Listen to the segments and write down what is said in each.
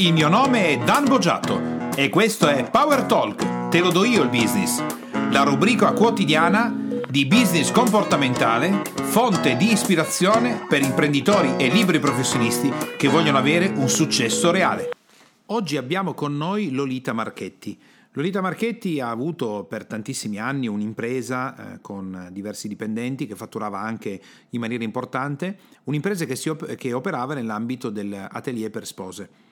Il mio nome è Dan Boggiato e questo è Power Talk, te lo do io il business, la rubrica quotidiana di business comportamentale, fonte di ispirazione per imprenditori e liberi professionisti che vogliono avere un successo reale. Oggi abbiamo con noi Lolita Marchetti. Lolita Marchetti ha avuto per tantissimi anni un'impresa eh, con diversi dipendenti che fatturava anche in maniera importante, un'impresa che, op- che operava nell'ambito dell'atelier per spose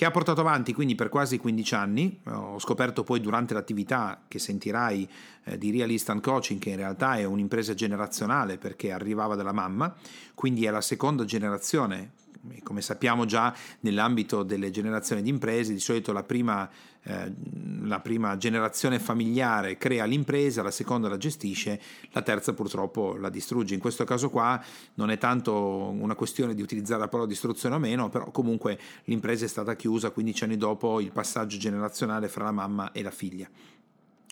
che ha portato avanti quindi per quasi 15 anni. Ho scoperto poi durante l'attività che sentirai eh, di Real Instant Coaching che in realtà è un'impresa generazionale perché arrivava dalla mamma, quindi è la seconda generazione come sappiamo già nell'ambito delle generazioni di imprese, di solito la prima, eh, la prima, generazione familiare crea l'impresa, la seconda la gestisce, la terza purtroppo la distrugge. In questo caso qua non è tanto una questione di utilizzare la parola distruzione o meno, però comunque l'impresa è stata chiusa 15 anni dopo il passaggio generazionale fra la mamma e la figlia.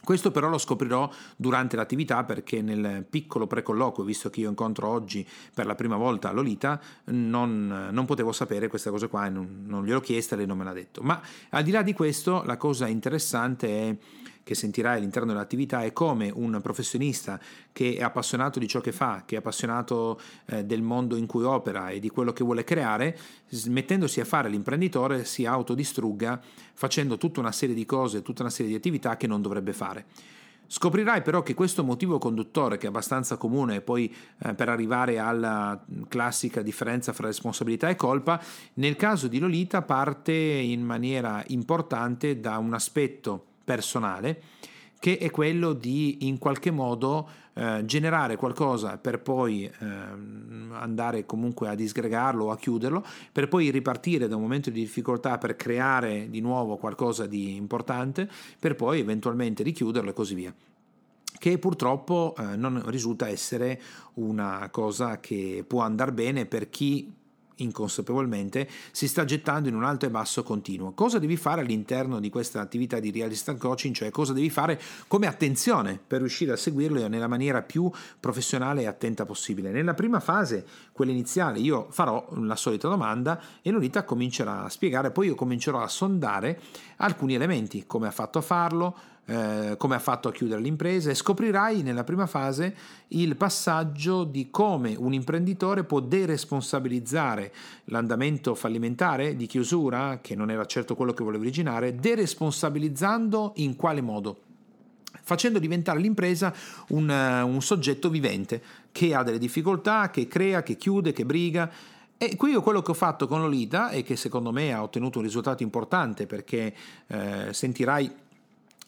Questo però lo scoprirò durante l'attività perché nel piccolo precolloquio, visto che io incontro oggi per la prima volta Lolita, non, non potevo sapere questa cosa qua e non, non gliel'ho chiesta e lei non me l'ha detto. Ma al di là di questo, la cosa interessante è che sentirai all'interno dell'attività è come un professionista che è appassionato di ciò che fa, che è appassionato eh, del mondo in cui opera e di quello che vuole creare, mettendosi a fare l'imprenditore si autodistrugga facendo tutta una serie di cose, tutta una serie di attività che non dovrebbe fare. Scoprirai però che questo motivo conduttore, che è abbastanza comune poi eh, per arrivare alla classica differenza fra responsabilità e colpa, nel caso di Lolita parte in maniera importante da un aspetto personale che è quello di in qualche modo eh, generare qualcosa per poi eh, andare comunque a disgregarlo o a chiuderlo, per poi ripartire da un momento di difficoltà per creare di nuovo qualcosa di importante, per poi eventualmente richiuderlo e così via. Che purtroppo eh, non risulta essere una cosa che può andare bene per chi inconsapevolmente si sta gettando in un alto e basso continuo. Cosa devi fare all'interno di questa attività di realista coaching, cioè cosa devi fare come attenzione per riuscire a seguirlo nella maniera più professionale e attenta possibile. Nella prima fase, quella iniziale, io farò la solita domanda e Lolita comincerà a spiegare, poi io comincerò a sondare alcuni elementi, come ha fatto a farlo, eh, come ha fatto a chiudere l'impresa e scoprirai nella prima fase il passaggio di come un imprenditore può deresponsabilizzare l'andamento fallimentare di chiusura, che non era certo quello che voleva originare, deresponsabilizzando in quale modo? facendo diventare l'impresa un, un, soggetto vivente che ha delle difficoltà, che crea, che chiude, che briga. E qui io quello che ho fatto con Lolita e che secondo me ha ottenuto un risultato importante perché eh, sentirai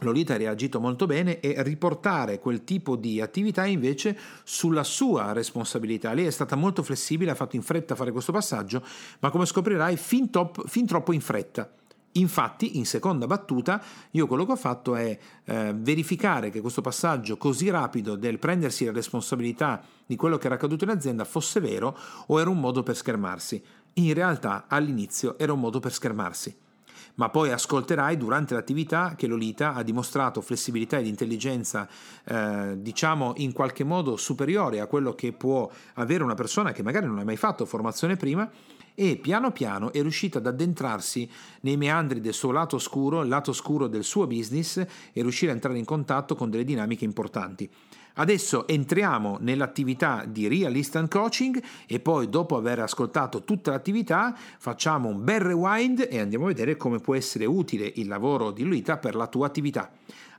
Lolita ha reagito molto bene e riportare quel tipo di attività invece sulla sua responsabilità. Lei è stata molto flessibile, ha fatto in fretta fare questo passaggio, ma come scoprirai fin, top, fin troppo in fretta. Infatti, in seconda battuta, io quello che ho fatto è eh, verificare che questo passaggio così rapido del prendersi la responsabilità di quello che era accaduto in azienda fosse vero o era un modo per schermarsi. In realtà, all'inizio era un modo per schermarsi ma poi ascolterai durante l'attività che Lolita ha dimostrato flessibilità ed intelligenza, eh, diciamo in qualche modo superiore a quello che può avere una persona che magari non ha mai fatto formazione prima e piano piano è riuscita ad addentrarsi nei meandri del suo lato oscuro, il lato oscuro del suo business e riuscire a entrare in contatto con delle dinamiche importanti. Adesso entriamo nell'attività di Real Instant Coaching e poi dopo aver ascoltato tutta l'attività facciamo un bel rewind e andiamo a vedere come può essere utile il lavoro di Luita per la tua attività.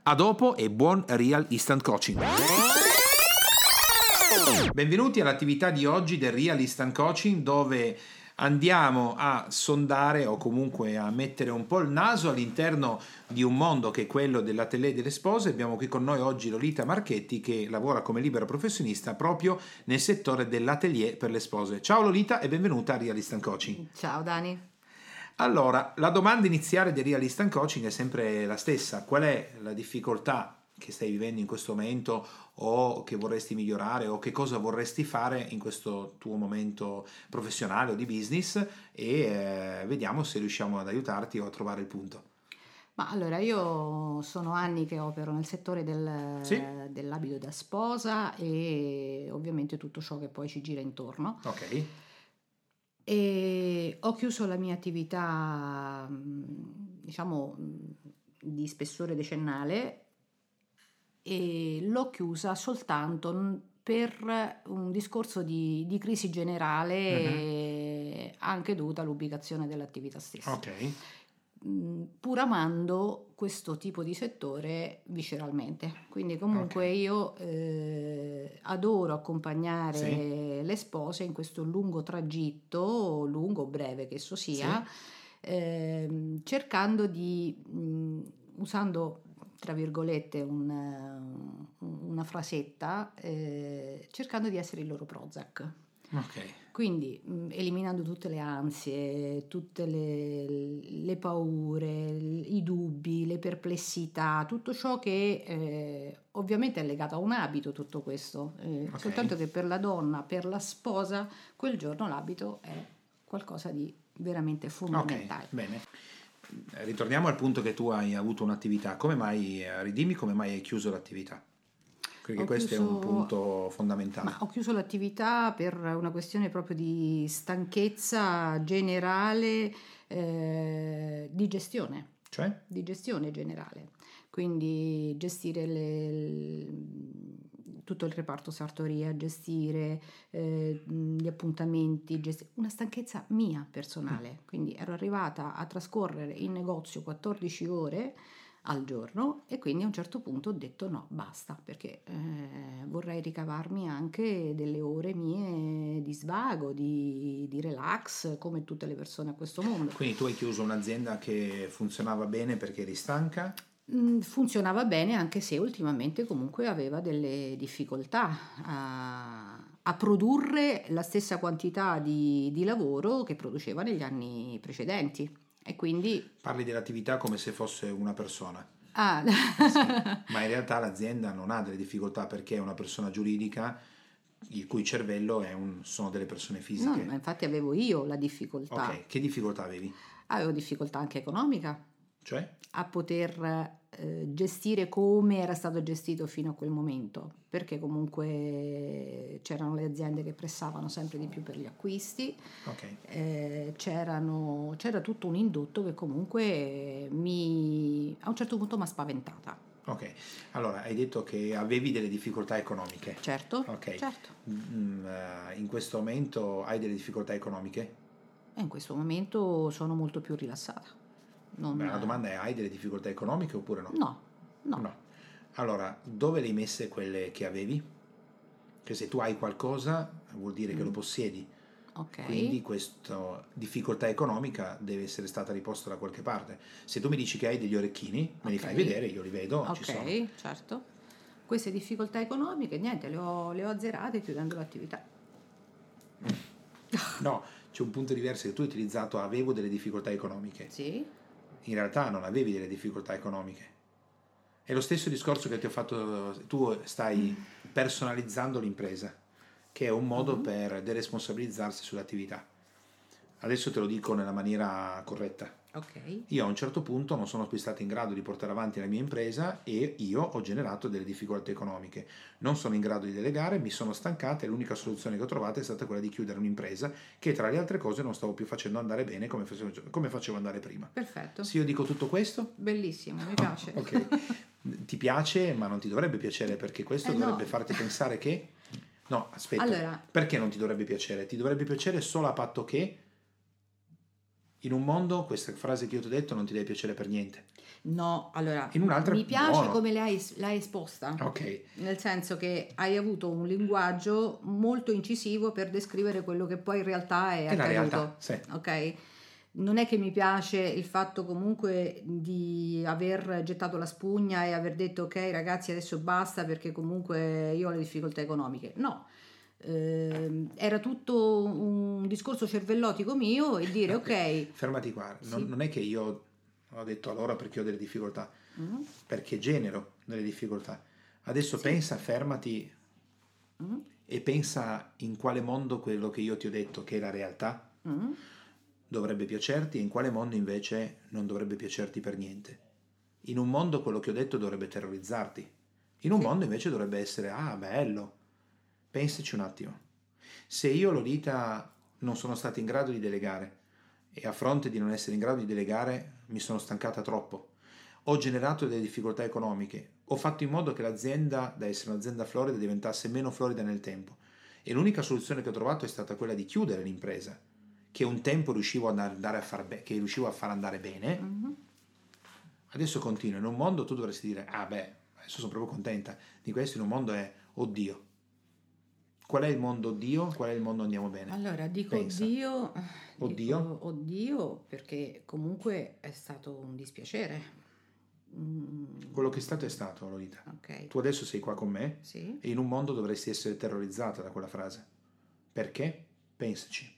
A dopo e buon Real Instant Coaching. Benvenuti all'attività di oggi del Real Instant Coaching dove andiamo a sondare o comunque a mettere un po' il naso all'interno di un mondo che è quello della tele delle spose. Abbiamo qui con noi oggi Lolita Marchetti che lavora come libero professionista proprio nel settore dell'atelier per le spose. Ciao Lolita e benvenuta a Real Instant Coaching. Ciao Dani. Allora, la domanda iniziale di Real Instant Coaching è sempre la stessa. Qual è la difficoltà che stai vivendo in questo momento o che vorresti migliorare o che cosa vorresti fare in questo tuo momento professionale o di business e eh, vediamo se riusciamo ad aiutarti o a trovare il punto. Ma allora io sono anni che opero nel settore del, sì. dell'abito da sposa e ovviamente tutto ciò che poi ci gira intorno. Ok. E ho chiuso la mia attività, diciamo, di spessore decennale e l'ho chiusa soltanto per un discorso di, di crisi generale uh-huh. anche dovuta all'ubicazione dell'attività stessa. Okay. Pur amando questo tipo di settore visceralmente. Quindi comunque okay. io eh, adoro accompagnare sì. le spose in questo lungo tragitto, lungo o breve che esso sia, sì. eh, cercando di, mh, usando tra virgolette un, una frasetta, eh, cercando di essere il loro Prozac. Okay. Quindi mh, eliminando tutte le ansie, tutte le, le, paure, i dubbi, le perplessità, tutto ciò che eh, ovviamente è legato a un abito, tutto questo. Eh, okay. Soltanto che per la donna, per la sposa, quel giorno l'abito è qualcosa di veramente fondamentale. Okay, bene. Ritorniamo al punto che tu hai avuto un'attività. Come mai, eh, ridimmi come mai hai chiuso l'attività? Perché ho questo chiuso, è un punto fondamentale. ho chiuso l'attività per una questione proprio di stanchezza generale eh, di gestione. Cioè? Di gestione generale. Quindi gestire le, tutto il reparto sartoria, gestire eh, gli appuntamenti, gestire, una stanchezza mia personale. Mm. Quindi ero arrivata a trascorrere in negozio 14 ore al giorno e quindi a un certo punto ho detto no, basta, perché eh, vorrei ricavarmi anche delle ore mie di svago, di, di, relax, come tutte le persone a questo mondo. Quindi tu hai chiuso un'azienda che funzionava bene perché eri stanca? Mm, funzionava bene anche se ultimamente comunque aveva delle difficoltà a, a produrre la stessa quantità di, di lavoro che produceva negli anni precedenti. E quindi... Parli dell'attività come se fosse una persona. Ah. sì, ma in realtà l'azienda non ha delle difficoltà perché è una persona giuridica il cui cervello un, sono delle persone fisiche. No, ma infatti avevo io la difficoltà. Ok, che difficoltà avevi? Avevo difficoltà anche economica. Cioè? A poter eh, gestire come era stato gestito fino a quel momento, perché comunque c'erano le aziende che pressavano sempre di più per gli acquisti, okay. eh, c'era tutto un indotto che comunque mi, a un certo punto mi ha spaventata. Ok, allora hai detto che avevi delle difficoltà economiche. Certo, okay. certo. Mm, uh, in questo momento hai delle difficoltà economiche? in questo momento sono molto più rilassata. Non... Beh, la domanda è: hai delle difficoltà economiche oppure no? No, no. no. Allora, dove le hai messe quelle che avevi? Che se tu hai qualcosa vuol dire mm. che lo mm. possiedi. Okay. Quindi questa difficoltà economica deve essere stata riposta da qualche parte. Se tu mi dici che hai degli orecchini, me okay. li fai vedere, io li vedo. Ok, certo. Queste difficoltà economiche, niente, le ho, le ho azzerate chiudendo l'attività. No, c'è un punto diverso che tu hai utilizzato avevo delle difficoltà economiche. Sì in realtà non avevi delle difficoltà economiche. È lo stesso discorso che ti ho fatto, tu stai personalizzando l'impresa, che è un modo mm-hmm. per deresponsabilizzarsi sull'attività. Adesso te lo dico nella maniera corretta. Okay. Io a un certo punto non sono più stato in grado di portare avanti la mia impresa e io ho generato delle difficoltà economiche. Non sono in grado di delegare, mi sono stancata e l'unica soluzione che ho trovato è stata quella di chiudere un'impresa che tra le altre cose non stavo più facendo andare bene come facevo, come facevo andare prima. Perfetto. Se io dico tutto questo? Bellissimo, mi piace. ok. Ti piace, ma non ti dovrebbe piacere perché questo eh dovrebbe no. farti pensare che... No, aspetta. Allora. Perché non ti dovrebbe piacere? Ti dovrebbe piacere solo a patto che in un mondo, questa frase che io ti ho detto, non ti deve piacere per niente. No, allora, in un'altra, mi piace buono. come l'hai, l'hai esposta. Ok. Nel senso che hai avuto un linguaggio molto incisivo per descrivere quello che poi in realtà è, è accaduto. Realtà, sì. Ok? Non è che mi piace il fatto comunque di aver gettato la spugna e aver detto ok ragazzi adesso basta perché comunque io ho le difficoltà economiche. No, eh, era tutto un discorso cervellotico mio e dire ok. Fermati qua, non, sì. non è che io ho detto allora perché ho delle difficoltà, mm-hmm. perché genero delle difficoltà. Adesso sì. pensa, fermati mm-hmm. e pensa in quale mondo quello che io ti ho detto che è la realtà mm-hmm. dovrebbe piacerti e in quale mondo invece non dovrebbe piacerti per niente. In un mondo quello che ho detto dovrebbe terrorizzarti, in un sì. mondo invece dovrebbe essere ah bello Pensaci un attimo. Se io Lolita non sono stato in grado di delegare e a fronte di non essere in grado di delegare mi sono stancata troppo. Ho generato delle difficoltà economiche, ho fatto in modo che l'azienda, da essere un'azienda florida, diventasse meno florida nel tempo. E l'unica soluzione che ho trovato è stata quella di chiudere l'impresa, che un tempo riuscivo, a far be- che riuscivo a far andare bene. Mm-hmm. Adesso continua. In un mondo tu dovresti dire, ah beh, adesso sono proprio contenta di questo, in un mondo è, oddio, Qual è il mondo oddio? Qual è il mondo andiamo bene? Allora, dico Pensa. oddio, oddio. Dico oddio perché comunque è stato un dispiacere. Mm. Quello che è stato è stato, Lolita. Okay. Tu adesso sei qua con me sì. e in un mondo dovresti essere terrorizzata da quella frase. Perché? Pensaci.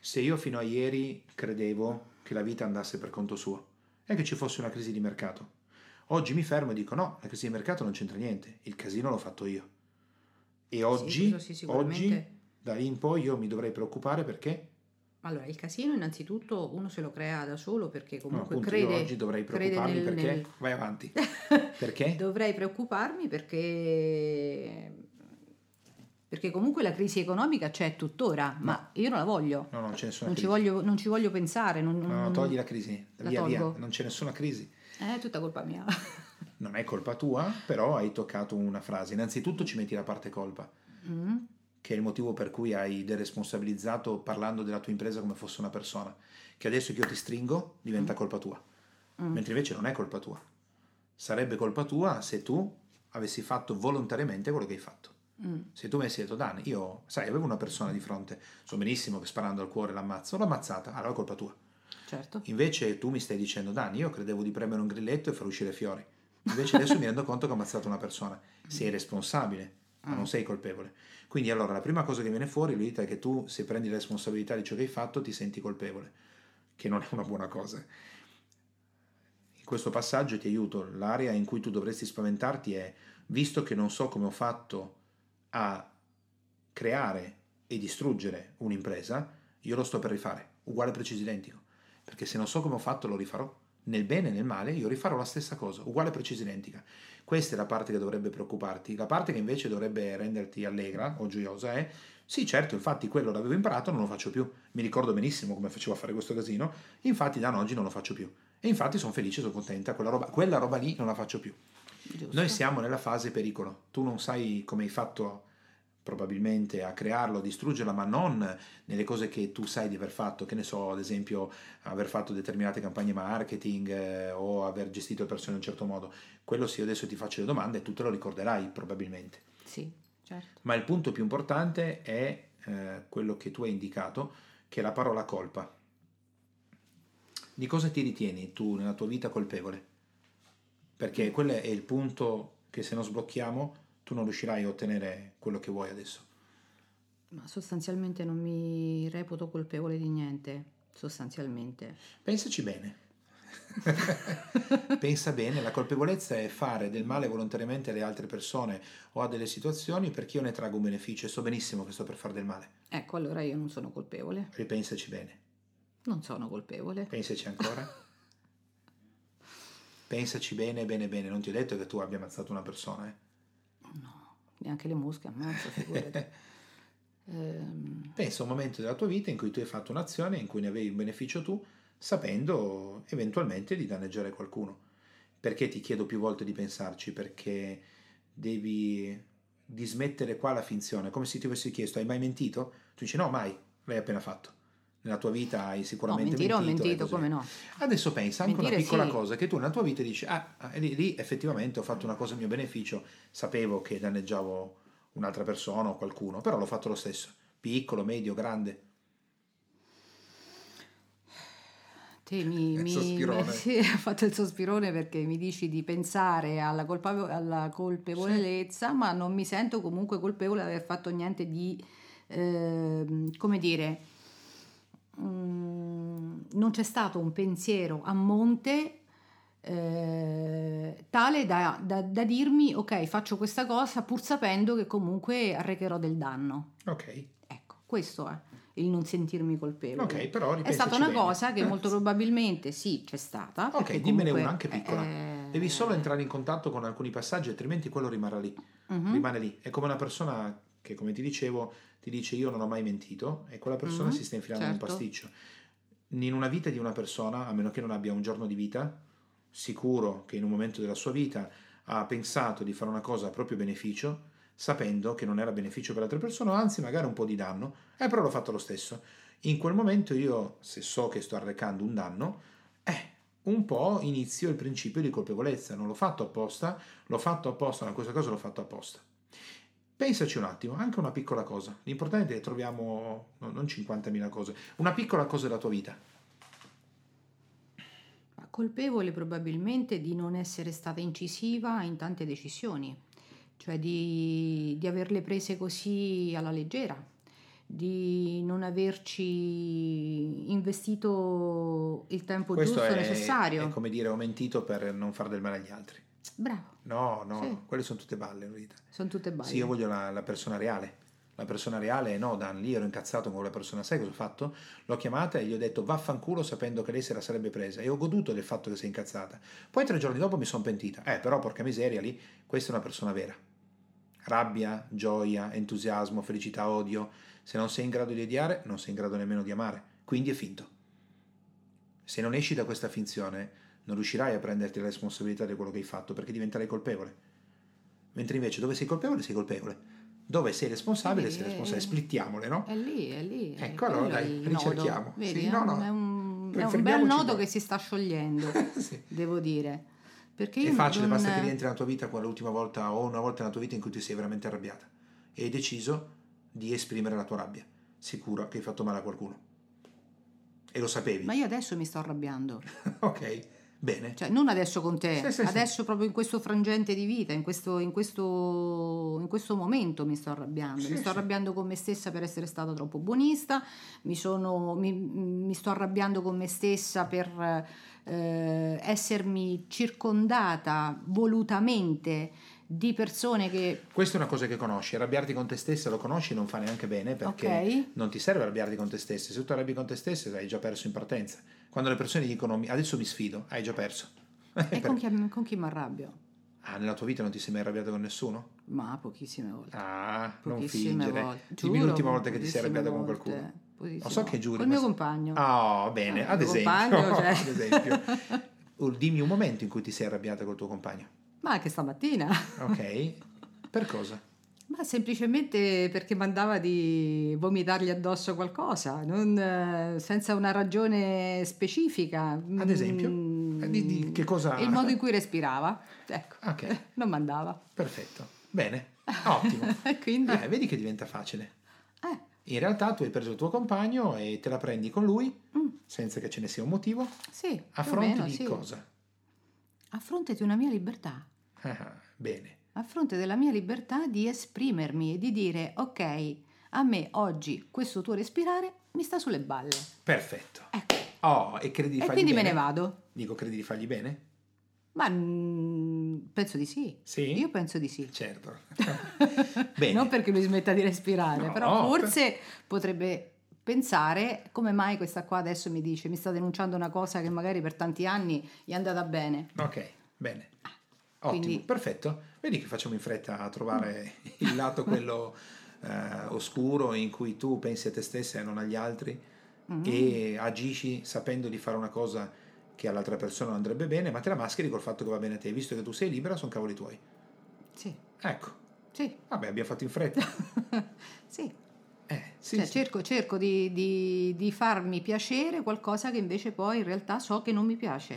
Se io fino a ieri credevo che la vita andasse per conto suo e che ci fosse una crisi di mercato, Oggi mi fermo e dico no, la crisi di mercato non c'entra niente, il casino l'ho fatto io. E oggi, sì, sì, oggi da lì in poi io mi dovrei preoccupare perché? Allora, il casino innanzitutto uno se lo crea da solo perché comunque no, appunto, crede... Io oggi dovrei preoccuparmi nel, perché... Nel... Vai avanti. perché? Dovrei preoccuparmi perché... Perché comunque la crisi economica c'è tuttora, no. ma io non la voglio. No, non c'è nessuna non crisi. Ci voglio, non ci voglio pensare. Non, no, no, togli la crisi, la via, via, non c'è nessuna crisi. È tutta colpa mia. non è colpa tua, però hai toccato una frase. Innanzitutto ci metti la parte colpa, mm. che è il motivo per cui hai deresponsabilizzato parlando della tua impresa come fosse una persona, che adesso che io ti stringo diventa mm. colpa tua, mm. mentre invece non è colpa tua. Sarebbe colpa tua se tu avessi fatto volontariamente quello che hai fatto. Mm. Se tu mi avessi detto, Dani, io, sai, avevo una persona di fronte, so benissimo che sparando al cuore l'ammazzo, l'ho ammazzata, allora è colpa tua. Certo. Invece tu mi stai dicendo, Dani, io credevo di premere un grilletto e far uscire fiori. Invece adesso mi rendo conto che ho ammazzato una persona. Sei responsabile, ma non mm. sei colpevole. Quindi allora la prima cosa che viene fuori, Luita, è che tu se prendi la responsabilità di ciò che hai fatto ti senti colpevole, che non è una buona cosa. In questo passaggio ti aiuto, l'area in cui tu dovresti spaventarti è, visto che non so come ho fatto a creare e distruggere un'impresa, io lo sto per rifare, uguale preciso identico perché se non so come ho fatto lo rifarò. Nel bene e nel male io rifarò la stessa cosa, uguale precisa identica. Questa è la parte che dovrebbe preoccuparti. La parte che invece dovrebbe renderti allegra o gioiosa è sì, certo, infatti quello l'avevo imparato, non lo faccio più. Mi ricordo benissimo come facevo a fare questo casino, infatti da oggi non lo faccio più. E infatti sono felice, sono contenta, quella roba, quella roba lì non la faccio più. Giusto. Noi siamo nella fase pericolo. Tu non sai come hai fatto probabilmente a crearlo, a distruggerla, ma non nelle cose che tu sai di aver fatto, che ne so, ad esempio aver fatto determinate campagne marketing eh, o aver gestito le persone in un certo modo. Quello se io adesso ti faccio le domande tu te lo ricorderai probabilmente. Sì, certo. Ma il punto più importante è eh, quello che tu hai indicato, che è la parola colpa. Di cosa ti ritieni tu nella tua vita colpevole? Perché quello è il punto che se non sblocchiamo tu non riuscirai a ottenere quello che vuoi adesso. Ma sostanzialmente non mi reputo colpevole di niente, sostanzialmente. Pensaci bene. Pensa bene, la colpevolezza è fare del male volontariamente alle altre persone o a delle situazioni perché io ne traggo un beneficio e so benissimo che sto per fare del male. Ecco, allora io non sono colpevole. Ripensaci bene. Non sono colpevole. Pensaci ancora. Pensaci bene, bene, bene. Non ti ho detto che tu abbia ammazzato una persona, eh? Neanche le mosche ammazza, figurati. ehm... Pensa a un momento della tua vita in cui tu hai fatto un'azione in cui ne avevi un beneficio tu, sapendo eventualmente di danneggiare qualcuno. Perché ti chiedo più volte di pensarci? Perché devi dismettere qua la finzione, come se ti avessi chiesto hai mai mentito? Tu dici no, mai, l'hai appena fatto nella tua vita hai sicuramente no, mentire, mentito. mentito come no. Adesso pensa anche Mentire, una piccola sì. cosa che tu nella tua vita dici, ah, ah lì, lì, effettivamente ho fatto una cosa a mio beneficio, sapevo che danneggiavo un'altra persona o qualcuno, però l'ho fatto lo stesso, piccolo, medio, grande. Te mi, mi, mi sì, ha fatto il sospirone perché mi dici di pensare alla, colpa, alla colpevolezza, sì. ma non mi sento comunque colpevole di aver fatto niente di, eh, come dire, Mm, non c'è stato un pensiero a monte eh, tale da, da, da, dirmi ok faccio questa cosa pur sapendo che comunque arrecherò del danno ok. Ecco questo è il non sentirmi colpevole. Ok però è stata una bene. cosa che molto probabilmente sì c'è stata ok dimmene una anche piccola. eh... devi solo entrare in contatto con alcuni passaggi altrimenti quello rimarrà lì. Uh-huh. rimane lì. È come una persona che come ti dicevo ti dice io non ho mai mentito e quella persona Mhm, si sta infilando in un certo. pasticcio. In una vita di una persona, a meno che non abbia un giorno di vita, sicuro che in un momento della sua vita ha pensato di fare una cosa a proprio beneficio, sapendo che non era beneficio per l'altra persona, anzi magari un po' di danno, eh, però l'ho fatto lo stesso. In quel momento io, se so che sto arrecando un danno, eh, un po' inizio il principio di colpevolezza. Non l'ho fatto apposta, l'ho fatto apposta, ma questa cosa l'ho fatto apposta. Pensaci un attimo, anche una piccola cosa. L'importante è che troviamo, no, non 50.000 cose, una piccola cosa della tua vita. Colpevole probabilmente di non essere stata incisiva in tante decisioni, cioè di, di averle prese così alla leggera, di non averci investito il tempo Questo giusto è, necessario. è come dire ho mentito per non far del male agli altri. Bravo, No, no, Sì. quelle sono tutte balle verità. sono tutte balle. Sì, io voglio la, la persona reale. La persona reale, no, Dan, lì ero incazzato con quella persona. Sai cosa ho fatto? L'ho chiamata e gli ho detto vaffanculo sapendo che lei se la sarebbe presa e ho goduto del fatto che sei incazzata. Poi tre giorni dopo mi sono pentita. Eh, però porca miseria lì, questa è una persona vera. Rabbia, gioia, entusiasmo, felicità, odio. Se non sei in grado di odiare, non sei in grado nemmeno di amare. Quindi è finto. Se non esci da questa finzione, non riuscirai a prenderti la responsabilità di quello che hai fatto perché diventerai colpevole. Mentre invece dove sei colpevole, sei colpevole. Dove sei responsabile, Sì, sei responsabile. Splittiamole, no? È lì, è lì. è Ecco, allora, dai, ricerchiamo. Vedi, Sì, no, no. è un, è un bel nodo qua. che si sta sciogliendo, Sì. devo dire. Perché È facile, non- basta che rientri nella tua vita quella l'ultima volta o una volta nella tua vita in cui ti sei veramente arrabbiata e hai deciso di esprimere la tua rabbia, sicuro che hai fatto male a qualcuno. E lo sapevi. Ma io adesso mi sto arrabbiando. Ok, bene. Cioè, non adesso con te, Sì, sì, sì. adesso proprio in questo frangente di vita, in questo, in questo, in questo momento mi sto arrabbiando. Sì, mi sto sì. arrabbiando con me stessa per essere stata troppo buonista, mi, sono, mi, mi sto arrabbiando con me stessa per eh, essermi circondata volutamente di persone che... Questa è una cosa che conosci, arrabbiarti con te stessa lo conosci non fa neanche bene perché Ok. non ti serve arrabbiarti con te stessa, se tu arrabbi con te stessa hai già perso in partenza. Quando le persone dicono adesso mi sfido, hai già perso. E con chi, con chi mi arrabbio? Ah, nella tua vita non ti sei mai arrabbiato con nessuno? Ma pochissime volte. Ah, non Pochissime fingere. volte. Dimmi Giuro, l'ultima volta che ti sei arrabbiato con volte. qualcuno. Pochissime Lo so che giuri. Col ma mio se- compagno. Ah, bene, Eh, ad il esempio. compagno, cioè. ad esempio. Dimmi un momento in cui ti sei arrabbiata col tuo compagno. Ma anche stamattina. Ok? per cosa? Ma semplicemente perché mandava di vomitargli addosso qualcosa, non, eh, senza una ragione specifica. Ad esempio? Mm, Eh, di- di che cosa- Il modo in cui respirava. Ecco, Ok, non mandava. perfetto. Bene, ottimo. Quindi... Eh, vedi che diventa facile. eh, In realtà tu hai preso il tuo compagno e te la prendi con lui, mm, senza che ce ne sia un motivo, sì, a fronte meno, di sì. cosa? A fronte di una mia libertà. Ah, bene. A fronte della mia libertà di esprimermi e di dire ok, a me oggi questo tuo respirare mi sta sulle balle. Perfetto. Ecco, Oh, e credi di e fargli quindi me bene? ne vado. Dico, credi di fargli bene? Ma mm, penso di sì. Sì? Io penso di sì. Certo. Bene. Non perché lui smetta di respirare, No, però per- forse potrebbe pensare come mai questa qua adesso mi dice, mi sta denunciando una cosa che magari per tanti anni gli è andata bene. Ok, bene. Ottimo, Quindi- perfetto. Vedi che facciamo in fretta a trovare il lato quello eh, oscuro in cui tu pensi a te stessa e non agli altri Mm. e agisci sapendo di fare una cosa che all'altra persona non andrebbe bene, ma te la mascheri col fatto che va bene a te, visto che tu sei libera, sono cavoli tuoi. Sì, Ecco, sì, vabbè, abbiamo fatto in fretta. sì. Eh, sì, Cioè, sì. cerco, cerco di, di- di farmi piacere qualcosa che invece poi in realtà so che non mi piace.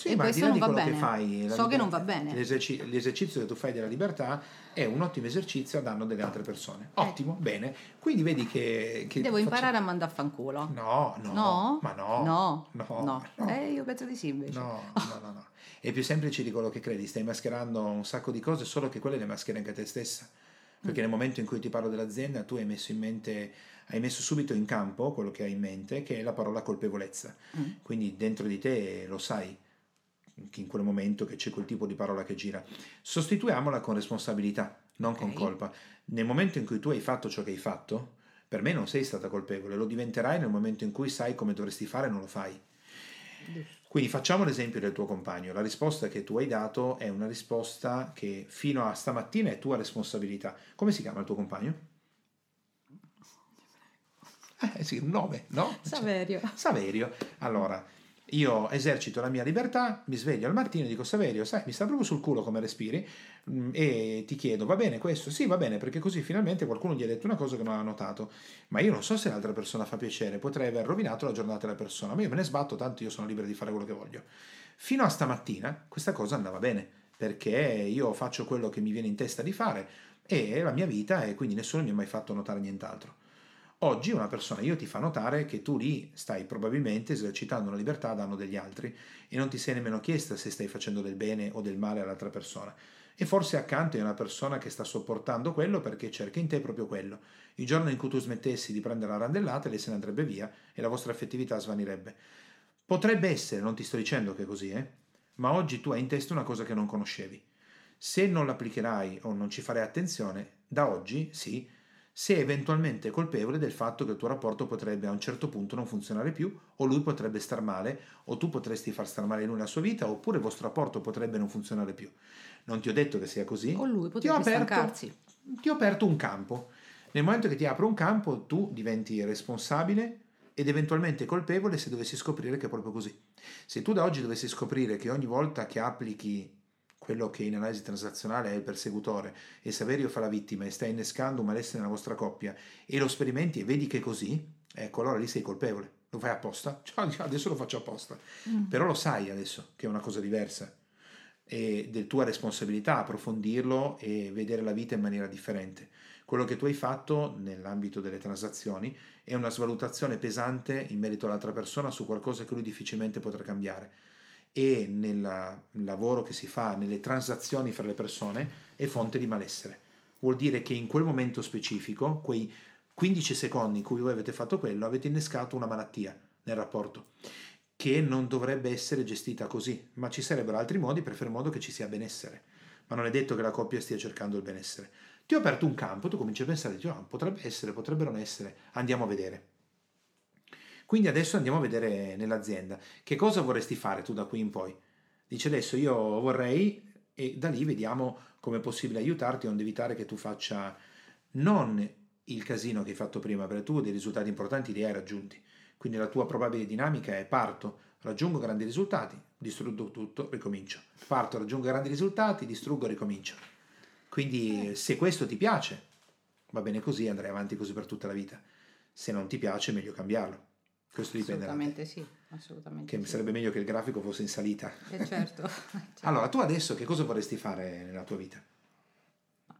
Sì, e ma questo di là non di va quello bene. che fai, so che liber- non va bene. l'eserci- l'esercizio che tu fai della libertà è un ottimo esercizio a danno delle altre persone. Eh. Ottimo, bene. Quindi vedi che... che Devo faccia- imparare a mandare a fanculo. No, no, No? ma no. No, no, no. no. Eh, io penso di sì invece. No, no, no, no. È più semplice di quello che credi, stai mascherando un sacco di cose, solo che quelle le mascheri anche te stessa. Perché Mm. nel momento in cui ti parlo dell'azienda, tu hai messo in mente, hai messo subito in campo quello che hai in mente, che è la parola colpevolezza. Mm. Quindi dentro di te lo sai che in quel momento che c'è quel tipo di parola che gira. Sostituiamola con responsabilità, non con Ok. colpa. Nel momento in cui tu hai fatto ciò che hai fatto, per me non sei stata colpevole, lo diventerai nel momento in cui sai come dovresti fare e non lo fai. Quindi facciamo l'esempio del tuo compagno. La risposta che tu hai dato è una risposta che fino a stamattina è tua responsabilità. Come si chiama il tuo compagno? Eh sì, un nome, no? Saverio. Saverio. Allora, io esercito la mia libertà, mi sveglio al mattino e dico Saverio, sai, mi sta proprio sul culo come respiri mm, e ti chiedo, va bene questo? Sì, va bene, perché così finalmente qualcuno gli ha detto una cosa che non ha notato. Ma io non so se l'altra persona fa piacere, potrei aver rovinato la giornata della persona, ma io me ne sbatto, tanto io sono libero di fare quello che voglio. Fino a stamattina questa cosa andava bene, perché io faccio quello che mi viene in testa di fare e la mia vita e quindi nessuno mi ha mai fatto notare nient'altro. Oggi una persona io ti fa notare che tu lì stai probabilmente esercitando una libertà a danno degli altri e non ti sei nemmeno chiesta se stai facendo del bene o del male all'altra persona. E forse accanto è una persona che sta sopportando quello perché cerca in te proprio quello. Il giorno in cui tu smettessi di prendere la randellata, lei se ne andrebbe via e la vostra affettività svanirebbe. Potrebbe essere, non ti sto dicendo che è così, eh? ma oggi tu hai in testa una cosa che non conoscevi. Se non l'applicherai o non ci farai attenzione, da oggi sì, sei eventualmente colpevole del fatto che il tuo rapporto potrebbe a un certo punto non funzionare più, o lui potrebbe star male, o tu potresti far star male lui la sua vita, oppure il vostro rapporto potrebbe non funzionare più. Non ti ho detto che sia così. O lui ti ho potrebbe aperto, stancarsi. ti ho aperto un campo. Nel momento che ti apro un campo, tu diventi responsabile ed eventualmente colpevole se dovessi scoprire che è proprio così. Se tu da oggi dovessi scoprire che ogni volta che applichi quello che in analisi transazionale è il persecutore e Saverio fa la vittima e sta innescando un malessere nella vostra coppia e lo sperimenti e vedi che è così, ecco allora lì sei colpevole. Lo fai apposta? Cioè, adesso lo faccio apposta. Mm. Però lo sai adesso che è una cosa diversa e del tua responsabilità approfondirlo e vedere la vita in maniera differente. Quello che tu hai fatto nell'ambito delle transazioni è una svalutazione pesante in merito all'altra persona su qualcosa che lui difficilmente potrà cambiare e nel lavoro che si fa nelle transazioni fra le persone è fonte di malessere. Vuol dire che in quel momento specifico, quei 15 secondi in cui voi avete fatto quello, avete innescato una malattia nel rapporto che non dovrebbe essere gestita così, ma ci sarebbero altri modi per fare in modo che ci sia benessere. Ma non è detto che la coppia stia cercando il benessere. Ti ho aperto un campo, tu cominci a pensare, "Ah, potrebbe essere, potrebbe non essere, andiamo a vedere. Quindi adesso andiamo a vedere nell'azienda. Che cosa vorresti fare tu da qui in poi? Dice adesso io vorrei e da lì vediamo come è possibile aiutarti onde evitare che tu faccia non il casino che hai fatto prima, perché tu dei risultati importanti li hai raggiunti. Quindi la tua probabile dinamica è parto, raggiungo grandi risultati, distruggo tutto, ricomincio. Parto, raggiungo grandi risultati, distruggo, ricomincio. Quindi se questo ti piace, va bene così, andrai avanti così per tutta la vita. Se non ti piace, meglio cambiarlo. Questo dipende. Assolutamente sì, assolutamente Che sì. sarebbe meglio che il grafico fosse in salita. Eh, certo. certo. Allora, tu adesso che cosa vorresti fare nella tua vita?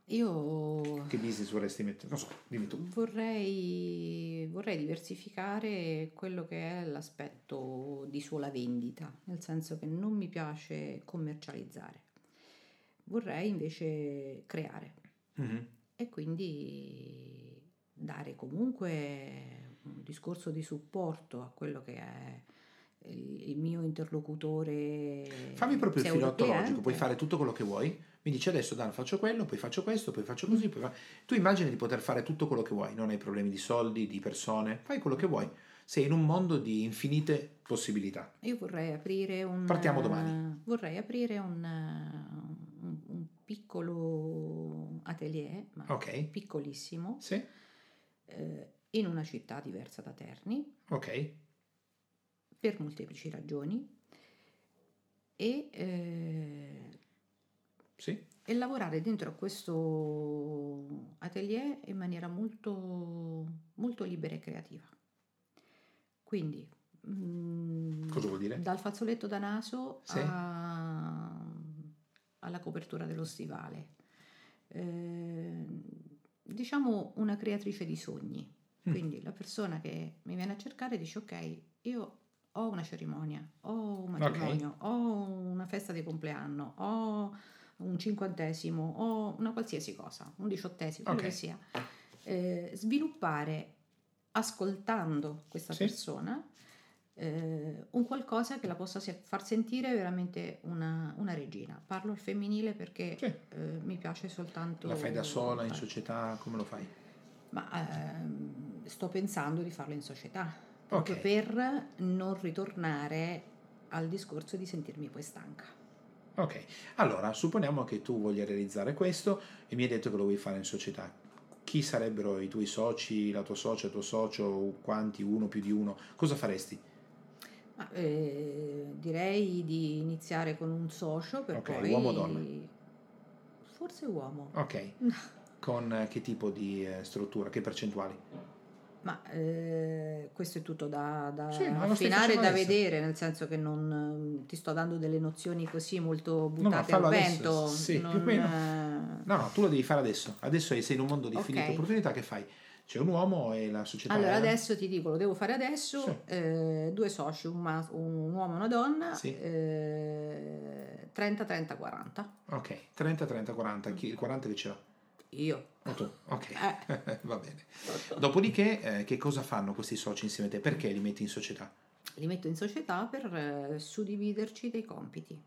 Io Che business vorresti mettere? Non so, dimmi tu. vorrei, vorrei diversificare quello che è l'aspetto di sola vendita, nel senso che non mi piace commercializzare. Vorrei invece creare Mhm. e quindi dare comunque un discorso di supporto a quello che è il mio interlocutore. Fammi proprio il filo cliente. puoi fare tutto quello che vuoi. Mi dici adesso, Dan, faccio quello, poi faccio questo, poi faccio così. Poi fa- Tu immagini di poter fare tutto quello che vuoi, non hai problemi di soldi, di persone, fai quello che vuoi. Sei in un mondo di infinite possibilità. Io vorrei aprire un. Partiamo domani. Vorrei aprire un, un- un piccolo atelier, ma Ok? piccolissimo, Sì? eh, in una città diversa da Terni, Ok? per molteplici ragioni, e, eh, Sì? e lavorare dentro a questo atelier in maniera molto, molto libera e creativa. Quindi. mm, Cosa vuol dire? Dal fazzoletto da naso Sì. a- alla copertura dello stivale. Eh, diciamo una creatrice di sogni. Mm. Quindi la persona che mi viene a cercare dice ok, io ho una cerimonia, ho un matrimonio, ho una festa di compleanno, ho un cinquantesimo, ho una qualsiasi cosa, un diciottesimo, quello che sia. Eh, sviluppare ascoltando questa Sì. persona eh, un qualcosa che la possa far sentire veramente una, una regina. Parlo al femminile perché Sì. eh, mi piace soltanto... La fai da sola, in società, come lo fai? Ma ehm, sto pensando di farlo in società, proprio Ok. per non ritornare al discorso di sentirmi poi stanca. Ok, allora supponiamo che tu voglia realizzare questo e mi hai detto che lo vuoi fare in società. chi sarebbero i tuoi soci, la tua socia, il tuo socio, quanti, uno più di uno, cosa faresti? Ma, eh, direi di iniziare con un socio per Ok, poi... uomo o donna? Forse uomo. Ok, con eh, che tipo di eh, struttura, che percentuali? Ma eh, questo è tutto da, da Sì, ma affinare e da adesso. vedere, nel senso che non eh, ti sto dando delle nozioni così molto buttate fallo al adesso, vento. sì, più o non, meno. eh, No, no, tu lo devi fare adesso. Adesso sei in un mondo di Ok. infinite opportunità, che fai? C'è un uomo e la società... Allora, è- adesso ti dico, lo devo fare adesso. Sì. eh, due soci, un, mas- un uomo e una donna, Sì. eh, 30, 30, 40. Ok, 30, 30, 40. Chi, il 40 che ce l'ha? Io. O tu? Ok, Eh. va bene. Dopodiché, eh, che cosa fanno questi soci insieme a te? Perché li metti in società? Li metto in società per eh, suddividerci dei compiti.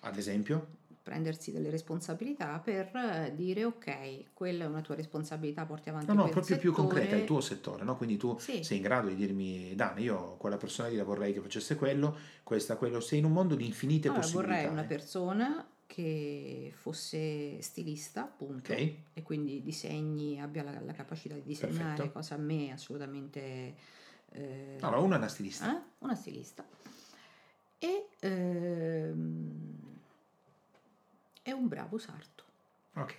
Ad esempio? prendersi delle responsabilità per eh, dire ok, quella è una tua responsabilità, porti avanti No, no, proprio più settore. concreta, il tuo settore, no? Quindi tu Sì. sei in grado di dirmi, Dan, io quella persona lì la vorrei che facesse quello, questa, quello. Sei in un mondo di infinite Allora, possibilità. vorrei una eh. persona che fosse stilista, appunto, Ok. e quindi disegni, abbia la, la capacità di disegnare, Perfetto. cosa a me assolutamente... eh, Allora, uno è una stilista. eh, una stilista. E ehm, è un bravo sarto. Ok.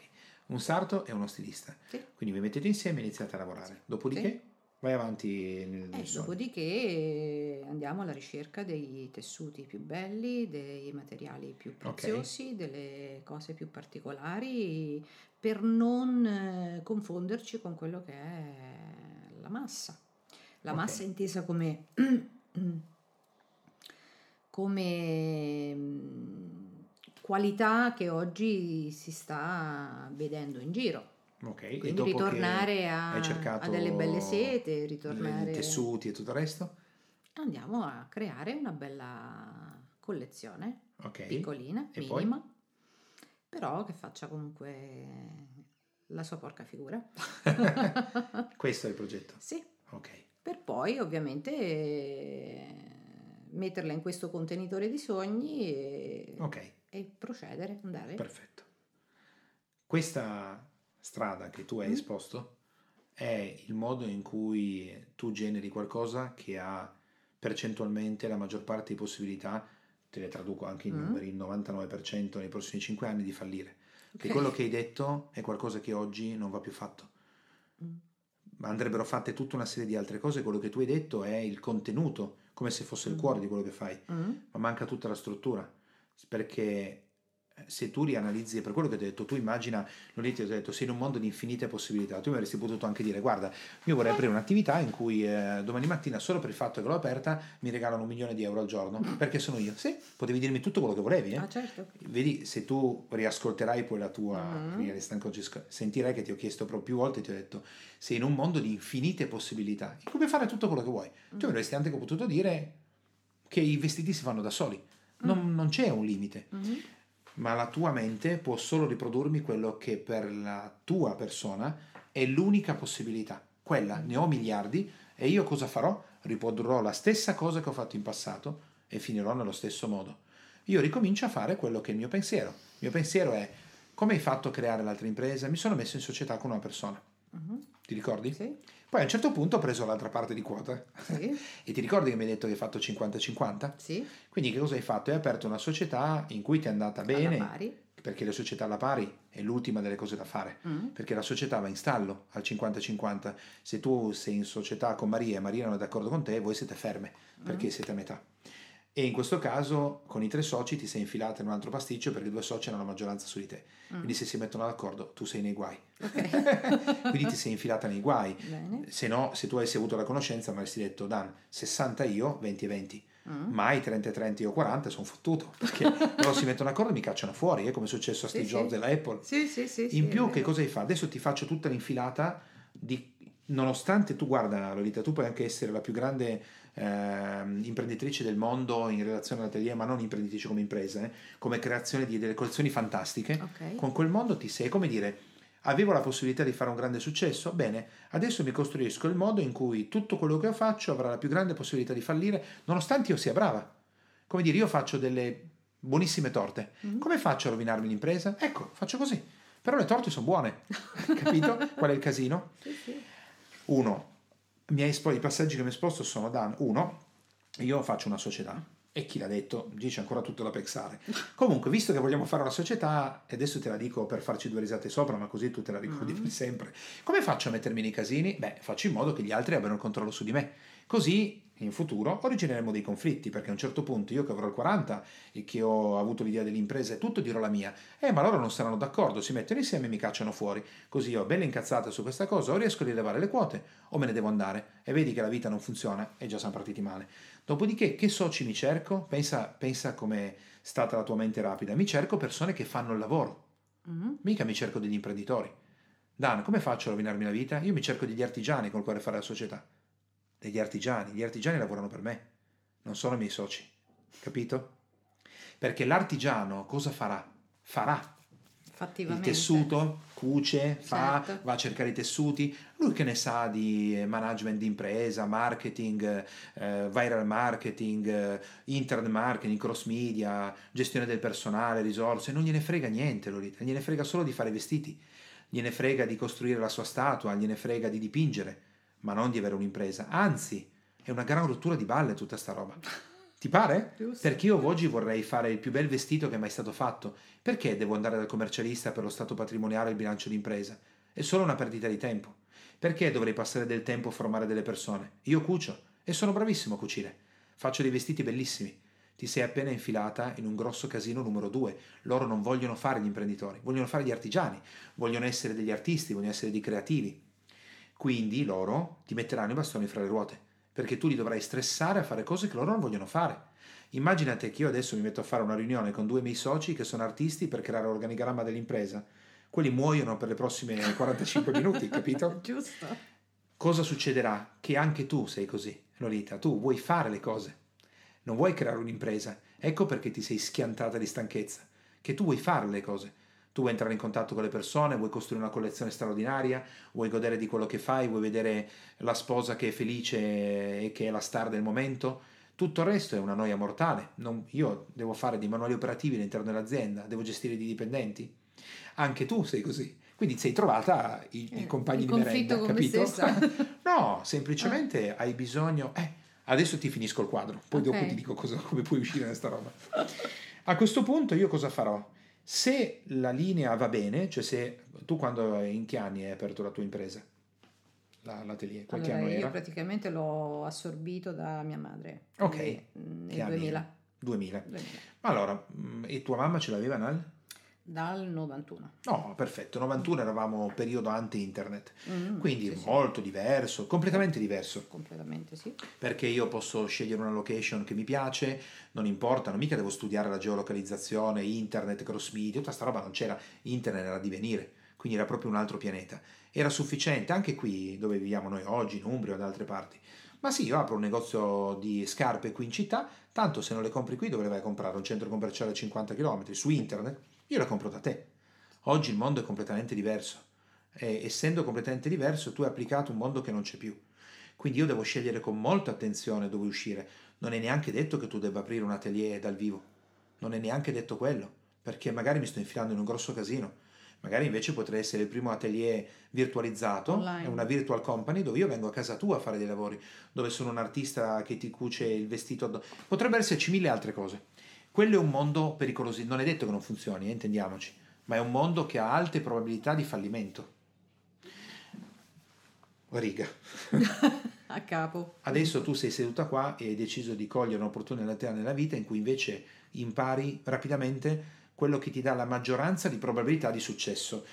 Un sarto e uno stilista. Sì. Quindi vi mettete insieme e iniziate a lavorare. Dopodiché vai avanti nel, nel Eh, sogno. dopodiché andiamo alla ricerca dei tessuti più belli, dei materiali più preziosi, delle cose più particolari per non eh, confonderci con quello che è la massa. La Ok. massa intesa come, come mm, qualità che oggi si sta vedendo in giro. Ok. e Quindi ritornare a, a delle belle sete, ritornare... tessuti e tutto il resto? Andiamo a creare una bella collezione, Ok. piccolina, E poi? minima, però che faccia comunque la sua porca figura. Questo è il progetto. sì, Ok. per poi ovviamente metterla in questo contenitore di sogni e, Ok. e procedere, andare. Perfetto. Questa strada che tu hai Mm. esposto è il modo in cui tu generi qualcosa che ha percentualmente la maggior parte di possibilità, te le traduco anche in Mm. numeri, il 99% nei prossimi 5 anni di fallire. Che Ok. quello che hai detto è qualcosa che oggi non va più fatto. Mm. Andrebbero fatte tutta una serie di altre cose, quello che tu hai detto è il contenuto, come se fosse il Mm. cuore di quello che fai Mm. ma manca tutta la struttura perché se tu rianalizzi per quello che ti ho detto tu immagina lo lì ti ho detto sei in un mondo di infinite possibilità tu mi avresti potuto anche dire guarda io vorrei aprire un'attività in cui eh, domani mattina solo per il fatto che l'ho aperta mi regalano un milione di euro al giorno perché sono io sì potevi dirmi tutto quello che volevi eh? Ah certo. Vedi, se tu riascolterai poi la tua, Mm. sc- sentirai che ti ho chiesto proprio più volte, ti ho detto, sei in un mondo di infinite possibilità, in cui puoi fare tutto quello che vuoi. Tu Mm. avresti anche potuto dire che i vestiti si fanno da soli, non, non c'è un limite, Mhm. Ma la tua mente può solo riprodurmi quello che per la tua persona è l'unica possibilità. Quella, ne ho miliardi e io cosa farò? Riprodurrò la stessa cosa che ho fatto in passato e finirò nello stesso modo. Io ricomincio a fare quello che è il mio pensiero. Il mio pensiero è come hai fatto a creare l'altra impresa? Mi sono messo in società con una persona. Mhm. Ti ricordi? Sì, Poi a un certo punto ho preso l'altra parte di quota. sì, e ti ricordi che mi hai detto che hai fatto 50-50? sì, Quindi che cosa hai fatto? Hai aperto una società in cui ti è andata alla bene, pari. perché le società alla pari è l'ultima delle cose da fare, Mm. perché la società va in stallo al 50-50. Se tu sei in società con Maria e Maria non è d'accordo con te, voi siete ferme, perché Mm. siete a metà. E in questo caso con i tre soci ti sei infilata in un altro pasticcio perché due soci hanno la maggioranza su di te. Mm. Quindi se si mettono d'accordo tu sei nei guai. Ok. Quindi ti sei infilata nei guai. Bene. Se no, se tu avessi avuto la conoscenza, mi avresti detto, Dan, 60 io, 20 e 20. Mm. Mai 30 e 30 io 40, sono fottuto. Perché loro si mettono d'accordo e mi cacciano fuori, è come è successo a Sì, Steve sì. Jobs della Apple. Sì, sì, sì. sì, In è più, che cosa hai fatto? Adesso ti faccio tutta l'infilata di... Nonostante tu, guarda Lolita, tu puoi anche essere la più grande ehm, imprenditrice del mondo in relazione all'atelier, ma non imprenditrice come impresa, eh, come creazione di delle collezioni fantastiche. Ok. Con quel mondo ti sei, come dire, avevo la possibilità di fare un grande successo, bene, adesso mi costruisco il modo in cui tutto quello che io faccio avrà la più grande possibilità di fallire, nonostante io sia brava. Come dire, io faccio delle buonissime torte. Mm. Come faccio a rovinarmi l'impresa? Ecco, faccio così. Però le torte sono buone, capito? Qual è il casino? Sì, sì. Uno, miei i passaggi che mi sposto sono da uno, io faccio una società e chi l'ha detto dice ancora tutto da pexare. Comunque, visto che vogliamo fare una società, e adesso te la dico per farci due risate sopra, ma così tu te la ricordi Mm. per sempre. Come faccio a mettermi nei casini? Beh, faccio in modo che gli altri abbiano il controllo su di me. Così in futuro origineremo dei conflitti, perché a un certo punto io che avrò il 40 e che ho avuto l'idea dell'impresa e tutto dirò la mia. Eh, ma loro non saranno d'accordo, si mettono insieme e mi cacciano fuori. Così ho belle incazzate su questa cosa, o riesco a rilevare le quote o me ne devo andare. E vedi che la vita non funziona e già siamo partiti male. Dopodiché, che soci mi cerco? Pensa, pensa com'è stata la tua mente rapida. Mi cerco persone che fanno il lavoro, Mhm. mica mi cerco degli imprenditori. Dan, come faccio a rovinarmi la vita? Io mi cerco degli artigiani col quale fare la società. Degli artigiani. Gli artigiani lavorano per me, non sono i miei soci. Capito? Perché l'artigiano cosa farà? Farà il tessuto, cuce, fa, Certo. va a cercare i tessuti. Lui che ne sa di management di impresa, marketing, eh, viral marketing, eh, internet marketing, cross media, gestione del personale, risorse, non gliene frega niente, Lolita, gliene frega solo di fare vestiti, gliene frega di costruire la sua statua, gliene frega di dipingere, ma non di avere un'impresa. Anzi, è una gran rottura di balle tutta sta roba. Ti pare? Perché io oggi vorrei fare il più bel vestito che è mai stato fatto. Perché devo andare dal commercialista per lo stato patrimoniale e il bilancio d'impresa? È solo una perdita di tempo. Perché dovrei passare del tempo a formare delle persone? Io cucio e sono bravissimo a cucire. Faccio dei vestiti bellissimi. Ti sei appena infilata in un grosso casino numero due. Loro non vogliono fare gli imprenditori, vogliono fare gli artigiani, vogliono essere degli artisti, vogliono essere dei creativi. Quindi loro ti metteranno i bastoni fra le ruote, perché tu li dovrai stressare a fare cose che loro non vogliono fare. Immaginate che io adesso mi metto a fare una riunione con due miei soci che sono artisti per creare l'organigramma dell'impresa. Quelli muoiono per le prossime 45 minuti, capito? Giusto. Cosa succederà? Che anche tu sei così, Lolita. Tu vuoi fare le cose, non vuoi creare un'impresa. Ecco perché ti sei schiantata di stanchezza, che tu vuoi fare le cose. Tu vuoi entrare in contatto con le persone, vuoi costruire una collezione straordinaria, vuoi godere di quello che fai, vuoi vedere la sposa che è felice e che è la star del momento. Tutto il resto è una noia mortale. Non- io devo fare dei manuali operativi all'interno dell'azienda, devo gestire dei dipendenti. Anche tu sei così. Quindi sei trovata i, i Eh, compagni il di merenda, capito? no, semplicemente hai bisogno... Eh, adesso ti finisco il quadro, poi dopo Ok. ti dico cosa- come puoi uscire da sta roba. A questo punto io cosa farò? Se la linea va bene, cioè se tu quando in che anni hai aperto la tua impresa? La- l'atelier, qualche Allora, anno io era? praticamente l'ho assorbito da mia madre. Ok. Nel anni 2000. 2000. 2000. Allora, mm, e tua mamma ce l'aveva nel? Dal 91. No, perfetto, 91 eravamo periodo ante-internet, Mm, quindi sì, sì. molto diverso, completamente diverso. Completamente sì. perché io posso scegliere una location che mi piace, non importa, non mica devo studiare la geolocalizzazione, internet, cross media, tutta sta roba non c'era, internet era di venire, quindi era proprio un altro pianeta. Era sufficiente anche qui dove viviamo noi oggi, in Umbria o da altre parti. Ma sì, io apro un negozio di scarpe qui in città, tanto se non le compri qui dove le vai a comprare? Un centro commerciale a 50 km su internet? Io le compro da te. Oggi il mondo è completamente diverso e essendo completamente diverso tu hai applicato un mondo che non c'è più. Quindi io devo scegliere con molta attenzione dove uscire. Non è neanche detto che tu debba aprire un atelier dal vivo. Non è neanche detto quello, perché magari mi sto infilando in un grosso casino. Magari invece potrei essere il primo atelier virtualizzato, Online. è una virtual company dove io vengo a casa tua a fare dei lavori, dove sono un artista che ti cuce il vestito. addo- Potrebbe esserci mille altre cose. Quello è un mondo pericoloso, non è detto che non funzioni, eh, intendiamoci, ma è un mondo che ha alte probabilità di fallimento. Riga. A capo. Adesso tu sei seduta qua e hai deciso di cogliere un'opportunità nella vita in cui invece impari rapidamente quello che ti dà la maggioranza di probabilità di successo.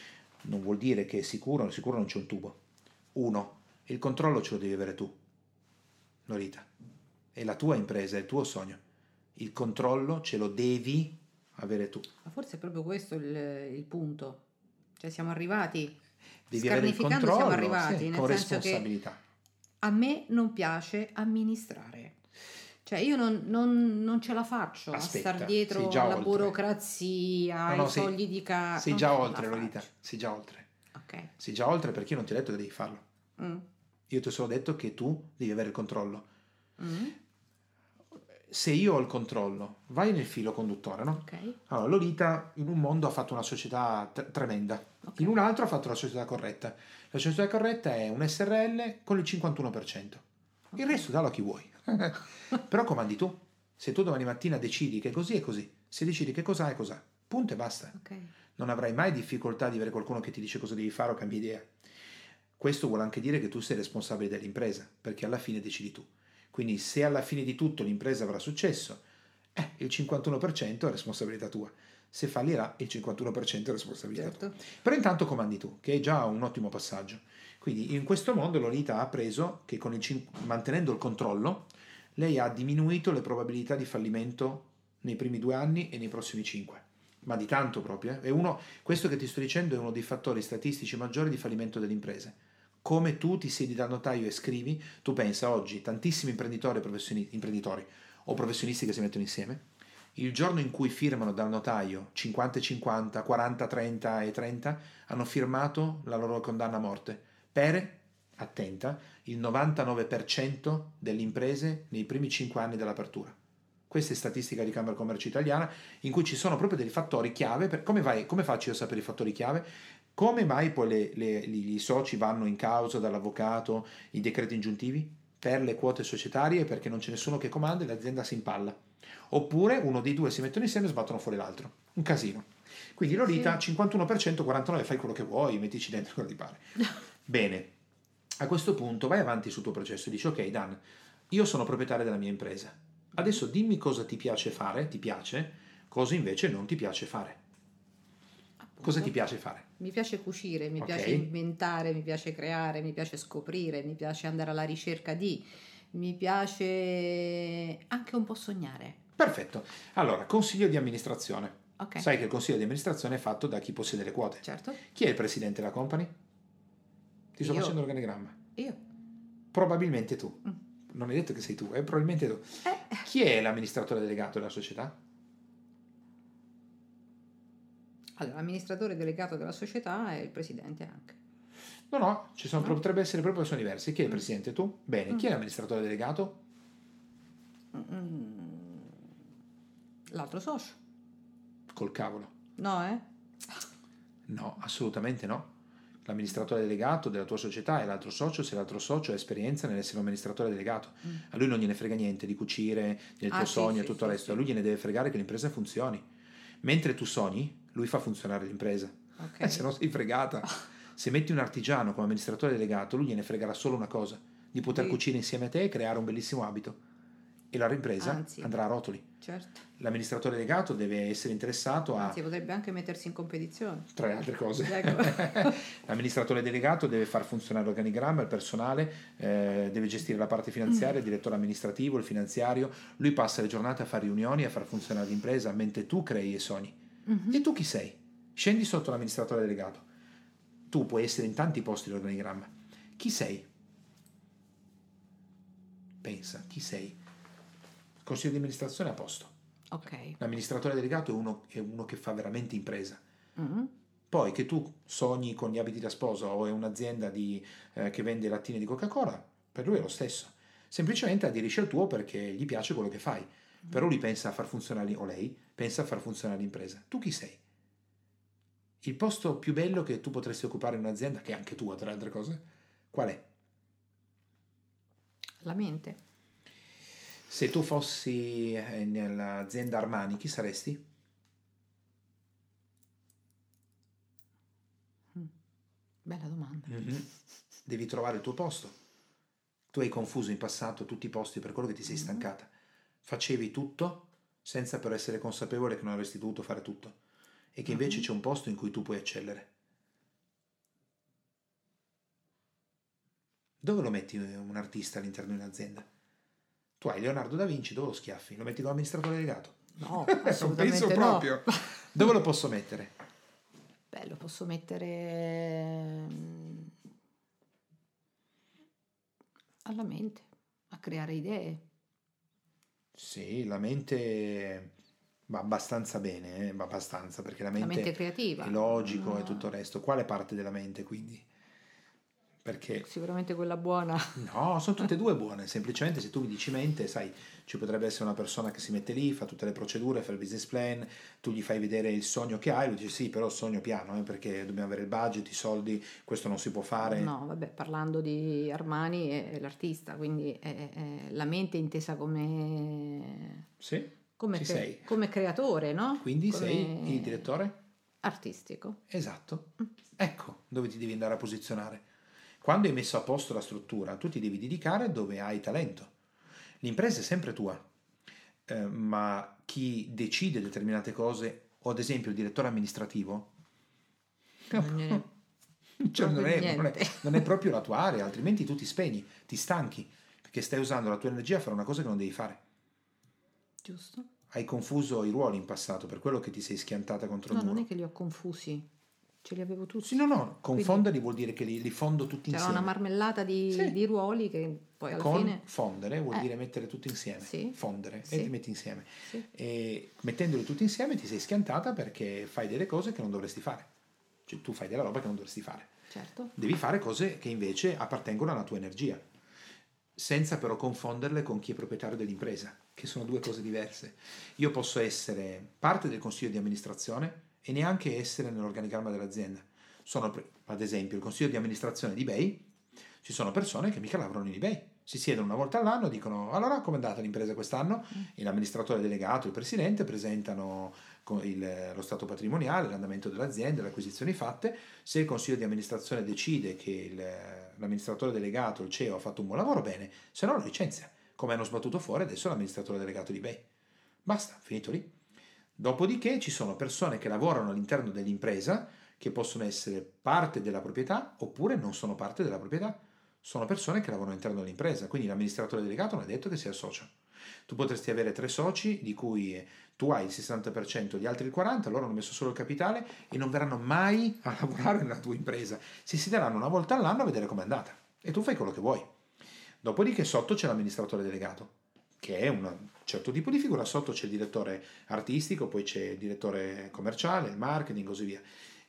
Non vuol dire che è sicuro, sicuro non c'è un tubo. Uno, il controllo ce lo devi avere tu, Norita. È la tua impresa, è il tuo sogno. Il controllo ce lo devi avere tu. Ma forse è proprio questo il, il punto. Cioè siamo arrivati, Devi avere il controllo siamo arrivati, sì, con senso che- responsabilità. a me non piace amministrare. Cioè io non, non- non ce la faccio Aspetta, a star dietro alla oltre. burocrazia, No, no, ai sei- fogli di casa. Sei già oltre, Lolita. Sei già oltre. Ok. Sei già oltre perché io non ti ho detto che devi farlo. Mm. Io ti ho solo detto che tu devi avere il controllo. Mm. Se io ho il controllo, vai nel filo conduttore, no? Ok. Allora, Lolita in un mondo ha fatto una società t- tremenda, Ok. in un altro ha fatto la società corretta. La società corretta è un SRL con il 51%. Il Ok. resto dallo a chi vuoi. Però comandi tu. Se tu domani mattina decidi che così è così, se decidi che cos'ha è cos'ha. Punto e basta. Non avrai mai difficoltà di avere qualcuno che ti dice cosa devi fare o cambi idea. Questo vuole anche dire che tu sei responsabile dell'impresa, perché alla fine decidi tu. Quindi se alla fine di tutto l'impresa avrà successo, eh, il 51% è responsabilità tua. Se fallirà, il 51% è responsabilità tua. Certo. Però intanto comandi tu, che è già un ottimo passaggio. Quindi in questo modo Lolita ha appreso che con il cin- mantenendo il controllo, lei ha diminuito le probabilità di fallimento nei primi due anni e nei prossimi cinque. Ma di tanto proprio. eh. È uno, questo che ti sto dicendo è uno dei fattori statistici maggiori di fallimento delle imprese. Come tu ti siedi dal notaio e scrivi, tu pensa oggi, tantissimi imprenditori, professioni- imprenditori o professionisti che si mettono insieme, il giorno in cui firmano dal notaio 50 e 50, 40, 30 e 30, hanno firmato la loro condanna a morte per, attenta, il 99% delle imprese nei primi 5 anni dell'apertura. Questa è statistica di Camera Commercio Italiana, in cui ci sono proprio dei fattori chiave. Per, come, vai- come faccio io a sapere i fattori chiave? Come mai poi le- le- gli soci vanno in causa dall'avvocato, i decreti ingiuntivi? Per le quote societarie, perché non c'è nessuno che comanda e l'azienda si impalla. Oppure uno dei due si mettono insieme e sbattono fuori l'altro. Un casino. Quindi Lolita, 51%, 49% fai quello che vuoi, mettici dentro quello che ti pare. Bene, a questo punto vai avanti sul tuo processo e dici ok Dan, io sono proprietario della mia impresa, adesso dimmi cosa ti piace fare, ti piace, cosa invece non ti piace fare. Cosa ti piace fare? Mi piace cucire, mi Ok. piace inventare, mi piace creare, mi piace scoprire, mi piace andare alla ricerca di, mi piace anche un po' sognare. Perfetto, allora consiglio di amministrazione. Ok. Sai che il consiglio di amministrazione è fatto da chi possiede le quote. Certo. Chi è il presidente della company? Ti sto Io. facendo l'organigramma. Io. Probabilmente tu. Mm. Non hai detto che sei tu, è probabilmente tu. Eh, Chi è l'amministratore delegato della società? Allora, l'amministratore delegato della società è il presidente anche. No, no, ci sono, No? potrebbe essere proprio persone diverse. Chi è il Mm. presidente? Tu? Bene. Chi è Mm. l'amministratore delegato? Mm, L'altro socio. Col cavolo. No, eh? No, assolutamente no. L'amministratore delegato della tua società è l'altro socio se l'altro socio ha esperienza nell'essere un amministratore delegato. Mm. A lui non gliene frega niente di cucire, del tuo Ah, sogno e sì, tutto sì, il resto. sì. A lui gliene deve fregare che l'impresa funzioni. Mentre tu sogni, lui fa funzionare l'impresa. Ok. Eh, se no sei fregata. Se metti un artigiano come amministratore delegato, lui gliene fregherà solo una cosa, di poter Sì. cucire insieme a te e creare un bellissimo abito. E la impresa Anzi. andrà a rotoli. Certo. L'amministratore delegato deve essere interessato a, Anzi, potrebbe anche mettersi in competizione. tra le altre cose, Ecco. l'amministratore delegato deve far funzionare l'organigramma, il personale, eh, deve gestire la parte finanziaria, il direttore amministrativo, il finanziario. Lui passa le giornate a fare riunioni, a far funzionare l'impresa, mentre tu crei e sogni. Mhm. E tu chi sei? Scendi sotto l'amministratore delegato. Tu puoi essere in tanti posti l'organigramma. Chi sei? Pensa, chi sei? Consiglio di amministrazione a posto. Ok. L'amministratore delegato è uno, è uno che fa veramente impresa. Mhm. Poi che tu sogni con gli abiti da sposa o è un'azienda di, eh, che vende lattine di Coca-Cola, per lui è lo stesso. Semplicemente aderisce al tuo perché gli piace quello che fai. Però lui pensa a far funzionare, o lei pensa a far funzionare l'impresa. Tu chi sei? Il posto più bello che tu potresti occupare in un'azienda, che è anche tua tra le altre cose, qual è? La mente. Se tu fossi eh, nell'azienda Armani, chi saresti? Bella domanda. Mhm. Devi trovare il tuo posto. Tu hai confuso in passato tutti i posti per quello che ti sei Mhm. stancata. Facevi tutto senza però essere consapevole che non avresti dovuto fare tutto e che invece Mhm. c'è un posto in cui tu puoi eccellere. Dove lo metti eh, un artista all'interno di un'azienda? Tu hai Leonardo da Vinci, dove lo schiaffi? Lo metti come amministratore delegato? No, non assolutamente penso no. proprio. Dove lo posso mettere? Beh, lo posso mettere mm, alla mente, a creare idee. Sì, la mente va abbastanza bene, eh, va abbastanza, perché la La mente, mente creativa. è logico e Ah, tutto il resto. Quale parte della mente quindi? Perché Sicuramente quella buona. No, sono tutte e due buone, semplicemente se tu mi dici mente, sai, ci potrebbe essere una persona che si mette lì, fa tutte le procedure, fa il business plan, tu gli fai vedere il sogno che hai, lui dice sì, però sogno piano, eh, perché dobbiamo avere il budget, i soldi, questo non si può fare. No, vabbè, parlando di Armani è l'artista, quindi è, è la mente intesa come, Sì, come, cre- sei. come creatore, no? Quindi Come sei il direttore? Artistico. Esatto. Ecco dove ti devi andare a posizionare. Quando hai messo a posto la struttura, tu ti devi dedicare dove hai talento. L'impresa è sempre tua, eh, ma chi decide determinate cose, o ad esempio il direttore amministrativo, Non gliene- cioè, non, è, non è- non è proprio la tua area, altrimenti tu ti spegni, ti stanchi, perché stai usando la tua energia a fare una cosa che non devi fare. Giusto? Hai confuso i ruoli in passato, per quello che ti sei schiantata contro No, il muro. non è che li ho confusi, ce li avevo tutti. Sì, no, no, confonderli vuol dire che li, li fondo tutti C'era insieme. una marmellata di, Sì. di ruoli che poi alla Con fine... fondere vuol Eh. dire mettere tutto insieme. Sì. Fondere Sì. e ti metti insieme. Sì. E mettendoli tutti insieme ti sei schiantata perché fai delle cose che non dovresti fare. Cioè tu fai della roba che non dovresti fare. Certo. Devi fare cose che invece appartengono alla tua energia, senza però confonderle con chi è proprietario dell'impresa, che sono due cose diverse. Io posso essere parte del consiglio di amministrazione e neanche essere nell'organigramma dell'azienda. Sono, ad esempio, il consiglio di amministrazione di eBay, ci sono persone che mica lavorano in eBay. Si siedono una volta all'anno e dicono allora come è andata l'impresa quest'anno? E l'amministratore delegato, il presidente presentano il- lo stato patrimoniale, l'andamento dell'azienda, le acquisizioni fatte. Se il consiglio di amministrazione decide che il- l'amministratore delegato, il CEO, ha fatto un buon lavoro, bene, se no lo licenzia, come hanno sbattuto fuori adesso l'amministratore delegato di eBay. Basta, finito lì. Dopodiché ci sono persone che lavorano all'interno dell'impresa che possono essere parte della proprietà oppure non sono parte della proprietà. Sono persone che lavorano all'interno dell'impresa, quindi l'amministratore delegato non è detto che sia socio. Tu potresti avere tre soci di cui tu hai il 60%, gli altri il 40%, loro hanno messo solo il capitale e non verranno mai a lavorare nella tua impresa. Si siederanno una volta all'anno a vedere com'è andata e tu fai quello che vuoi. Dopodiché sotto c'è l'amministratore delegato, che è un certo tipo di figura, sotto c'è il direttore artistico, poi c'è il direttore commerciale, il marketing, così via.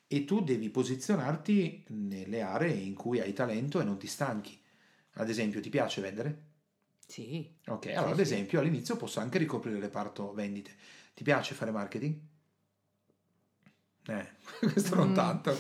E tu devi posizionarti nelle aree in cui hai talento e non ti stanchi. Ad esempio, ti piace vendere? Sì. Ok, allora ad sì. esempio all'inizio posso anche ricoprire il reparto vendite. Ti piace fare marketing? Eh, questo non Mm. tanto.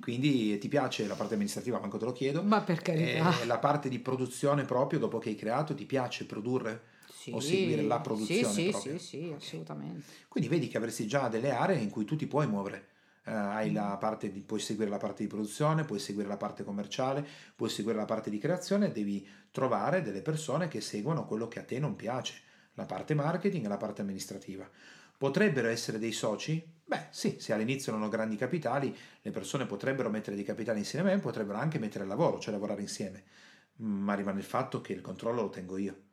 Quindi ti piace la parte amministrativa, manco te lo chiedo. Ma per carità. Eh, la parte di produzione proprio, dopo che hai creato, ti piace produrre? Sì, o seguire la produzione Sì, sì, proprio. sì, sì, assolutamente. Quindi vedi che avresti già delle aree in cui tu ti puoi muovere. Eh, hai la parte di, puoi seguire la parte di produzione, puoi seguire la parte commerciale, puoi seguire la parte di creazione, devi trovare delle persone che seguono quello che a te non piace, la parte marketing e la parte amministrativa. Potrebbero essere dei soci? Beh, sì, se all'inizio non ho grandi capitali, le persone potrebbero mettere dei capitali insieme a me, potrebbero anche mettere il lavoro, cioè lavorare insieme. Ma rimane il fatto che il controllo lo tengo io.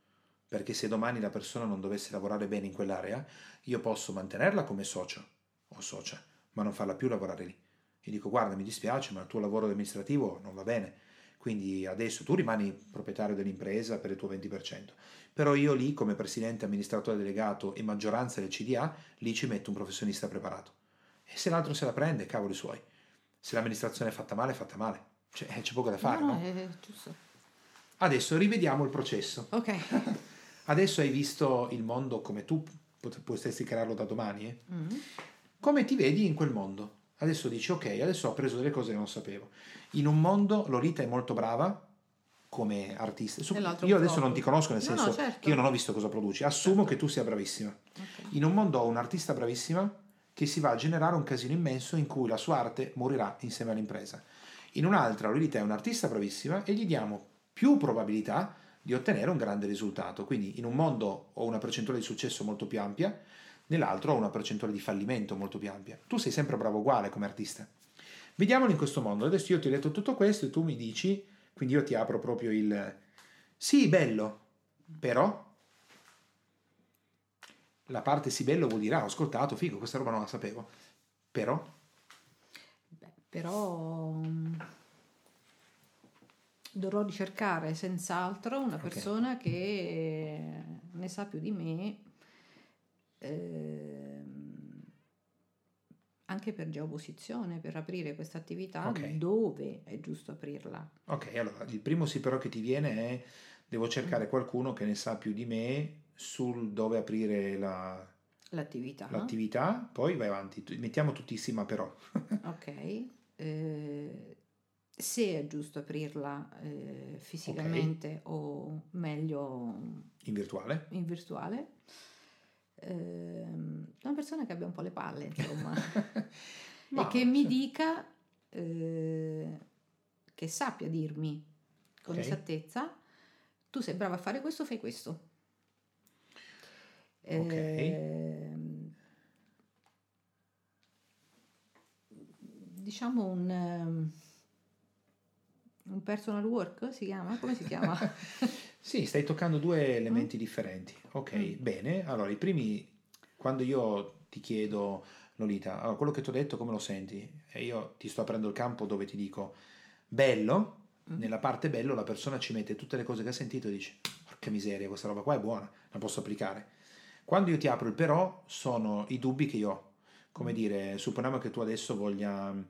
Perché se domani la persona non dovesse lavorare bene in quell'area, io posso mantenerla come socio o socia, ma non farla più lavorare lì. Gli dico, guarda, mi dispiace, ma il tuo lavoro amministrativo non va bene. Quindi adesso tu rimani proprietario dell'impresa per il tuo 20%, però io lì come presidente, amministratore delegato e maggioranza del CDA, lì ci metto un professionista preparato. E se l'altro se la prende, cavoli suoi. Se l'amministrazione è fatta male, è fatta male. Cioè, c'è poco da fare, no, no? Adesso rivediamo il processo. Ok. Adesso hai visto il mondo come tu pot- potresti crearlo da domani, eh? Mm. come ti vedi in quel mondo? Adesso dici, ok, adesso ho preso delle cose che non sapevo. In un mondo Lolita è molto brava come artista. Su- io adesso flop. non ti conosco, nel senso no, certo. che io non ho visto cosa produci. Assumo che tu sia bravissima. Ok. In un mondo ho un'artista bravissima che si va a generare un casino immenso in cui la sua arte morirà insieme all'impresa. In un'altra, Lolita è un'artista bravissima e gli diamo più probabilità di ottenere un grande risultato. Quindi in un mondo ho una percentuale di successo molto più ampia, nell'altro ho una percentuale di fallimento molto più ampia. Tu sei sempre bravo uguale come artista. Vediamolo in questo mondo. Adesso io ti ho detto tutto questo e tu mi dici, quindi io ti apro proprio il... Sì, bello, però... La parte sì bello vuol dire, ah, ho ascoltato, figo, questa roba non la sapevo. Però, Beh, però mm, dovrò ricercare senz'altro una persona che ne sa più di me ehm, anche per geoposizione, per aprire questa attività, Ok. dove è giusto aprirla. Ok, allora il primo sì però che ti viene è devo cercare qualcuno che ne sa più di me sul dove aprire la- L'attività. l'attività, poi vai avanti, mettiamo tutti sì ma però. Ok. eh, se è giusto aprirla eh, fisicamente o meglio In virtuale? in virtuale. Ehm, una persona che abbia un po' le palle, insomma, Ma- e che mi dica, eh, che sappia dirmi con Ok. esattezza, tu sei brava a fare questo, fai questo. Ok. Ehm, diciamo un, ehm, un personal work si chiama? Come si chiama? Sì, stai toccando due elementi differenti. Ok, Mm. bene. Allora, i primi, quando io ti chiedo, Lolita, allora, quello che ti ho detto come lo senti? E io ti sto aprendo il campo dove ti dico, bello, Mm. nella parte bello la persona ci mette tutte le cose che ha sentito e dice, porca miseria, questa roba qua è buona, la posso applicare. Quando io ti apro il però, sono i dubbi che io ho. Come Mm. dire, supponiamo che tu adesso voglia mm,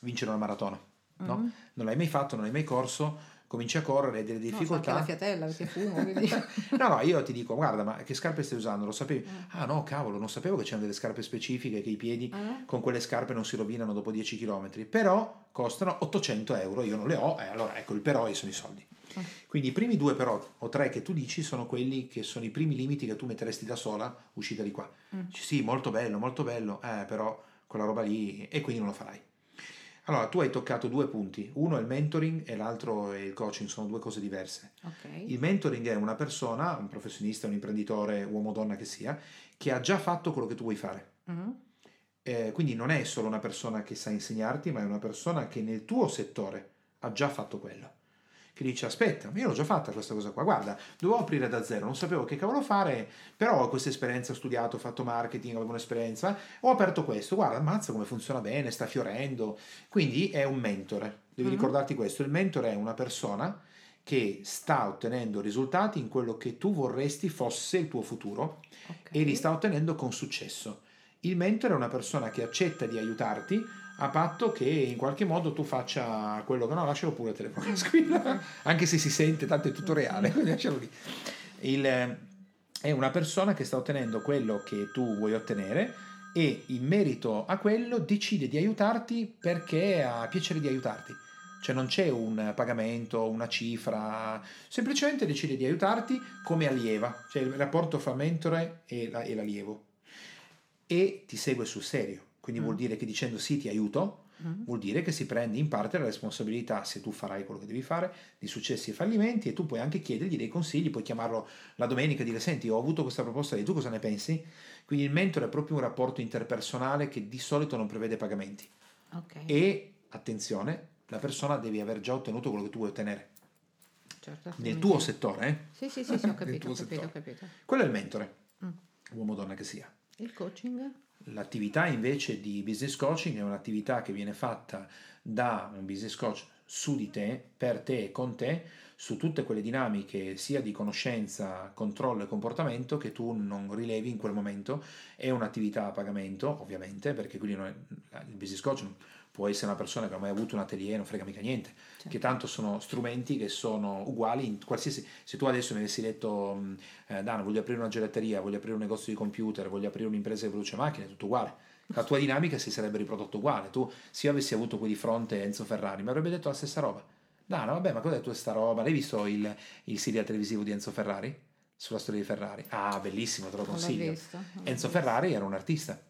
vincere una maratona, no? Mm. Non l'hai mai fatto, non l'hai mai corso, cominci a correre, hai delle No, so anche difficoltà. la fiatella perché fumo, quindi... No, no, io ti dico, guarda, ma che scarpe stai usando? Lo sapevi? Mm. Ah no, cavolo, non sapevo che c'erano delle scarpe specifiche, che i piedi Ah, con quelle scarpe non si rovinano dopo 10 km, però costano 800 euro, io non le ho, e allora ecco, il però sono i soldi. Ah. Quindi i primi due però, o tre che tu dici, sono quelli che sono i primi limiti che tu metteresti da sola, uscita di qua. Mm. Sì, molto bello, molto bello, eh, però quella roba lì, e quindi non lo farai. Allora, tu hai toccato due punti, uno è il mentoring e l'altro è il coaching, sono due cose diverse. ok. Il mentoring è una persona, un professionista, un imprenditore, uomo o donna che sia, che ha già fatto quello che tu vuoi fare. Mm. Eh, quindi non è solo una persona che sa insegnarti, ma è una persona che nel tuo settore ha già fatto quello. Che dice: Aspetta, io l'ho già fatta questa cosa qua. Guarda, dovevo aprire da zero, non sapevo che cavolo fare, però ho questa esperienza, ho studiato, ho fatto marketing, avevo un'esperienza, ho aperto questo. Guarda, ammazza come funziona bene, sta fiorendo. Quindi è un mentore. Devi Mhm. ricordarti questo: il mentore è una persona che sta ottenendo risultati in quello che tu vorresti fosse il tuo futuro ok. e li sta ottenendo con successo. Il mentore è una persona che accetta di aiutarti a patto che in qualche modo tu faccia quello che no, lascialo pure il telefono che squilla, anche se si sente, tanto è tutto reale, quindi lascialo lì. Il, eh, è una persona che sta ottenendo quello che tu vuoi ottenere e in merito a quello decide di aiutarti perché ha piacere di aiutarti. Cioè non c'è un pagamento, una cifra, semplicemente decide di aiutarti come allieva, cioè il rapporto fra mentore e, la- e l'allievo. E ti segue sul serio, quindi Mm. vuol dire che dicendo sì ti aiuto, Mm. vuol dire che si prende in parte la responsabilità, se tu farai quello che devi fare, di successi e fallimenti e tu puoi anche chiedergli dei consigli, puoi chiamarlo la domenica e dire senti ho avuto questa proposta di tu cosa ne pensi? Quindi il mentore è proprio un rapporto interpersonale che di solito non prevede pagamenti Ok, e attenzione, la persona deve aver già ottenuto quello che tu vuoi ottenere certo, nel tuo settore. Eh? Sì, sì, sì, sì, ho capito, ho capito, ho capito. Quello è il mentore, Mm. uomo o donna che sia. Il coaching? L'attività invece di business coaching è un'attività che viene fatta da un business coach su di te, per te e con te, su tutte quelle dinamiche sia di conoscenza, controllo e comportamento che tu non rilevi in quel momento. È un'attività a pagamento, ovviamente, perché quindi non è- il business coach può essere una persona che non ha mai avuto un atelier, non frega mica niente, Certo. che tanto sono strumenti che sono uguali in qualsiasi... Se tu adesso mi avessi detto, eh, Dana, voglio aprire una gelateria, voglio aprire un negozio di computer, voglio aprire un'impresa che produce macchine, è tutto uguale. La tua dinamica si sarebbe riprodotta uguale. Tu, se io avessi avuto qui di fronte Enzo Ferrari, mi avrebbe detto la stessa roba. Dana, vabbè, ma cos'è tutta sta roba? L'hai visto il, il serial televisivo di Enzo Ferrari? Sulla storia di Ferrari? Ah, bellissimo, te lo consiglio. visto. Enzo visto. Ferrari era un artista.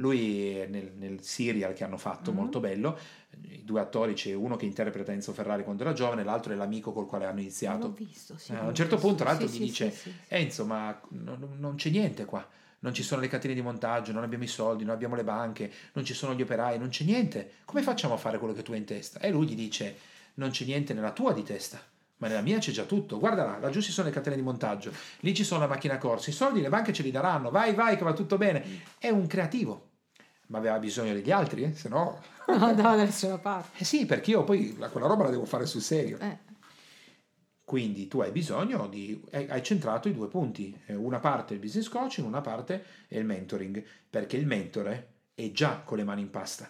Lui nel, nel serial che hanno fatto, Mhm. molto bello, i due attori, c'è uno che interpreta Enzo Ferrari quando era giovane, l'altro è l'amico col quale hanno iniziato. l'ho visto, sì, Eh, a un certo visto. punto, l'altro, Sì, gli sì, dice: sì, sì. Enzo, ma non, non c'è niente qua. Non ci sono le catene di montaggio, non abbiamo i soldi, non abbiamo le banche, non ci sono gli operai, non c'è niente. Come facciamo a fare quello che tu hai in testa? E lui gli dice: Non c'è niente nella tua di testa, ma nella mia c'è già tutto. Guarda là, laggiù ci sono le catene di montaggio, lì ci sono la macchina corsa, i soldi le banche ce li daranno, vai, vai, che va tutto bene. È un creativo, ma aveva bisogno degli altri, eh? se no. No, no, da nessuna parte. Eh sì, perché io poi la- quella roba la devo fare sul serio. Eh, Quindi tu hai bisogno di, hai centrato i due punti, Eh, una parte il business coaching, una parte è il mentoring, perché il mentore è già con le mani in pasta.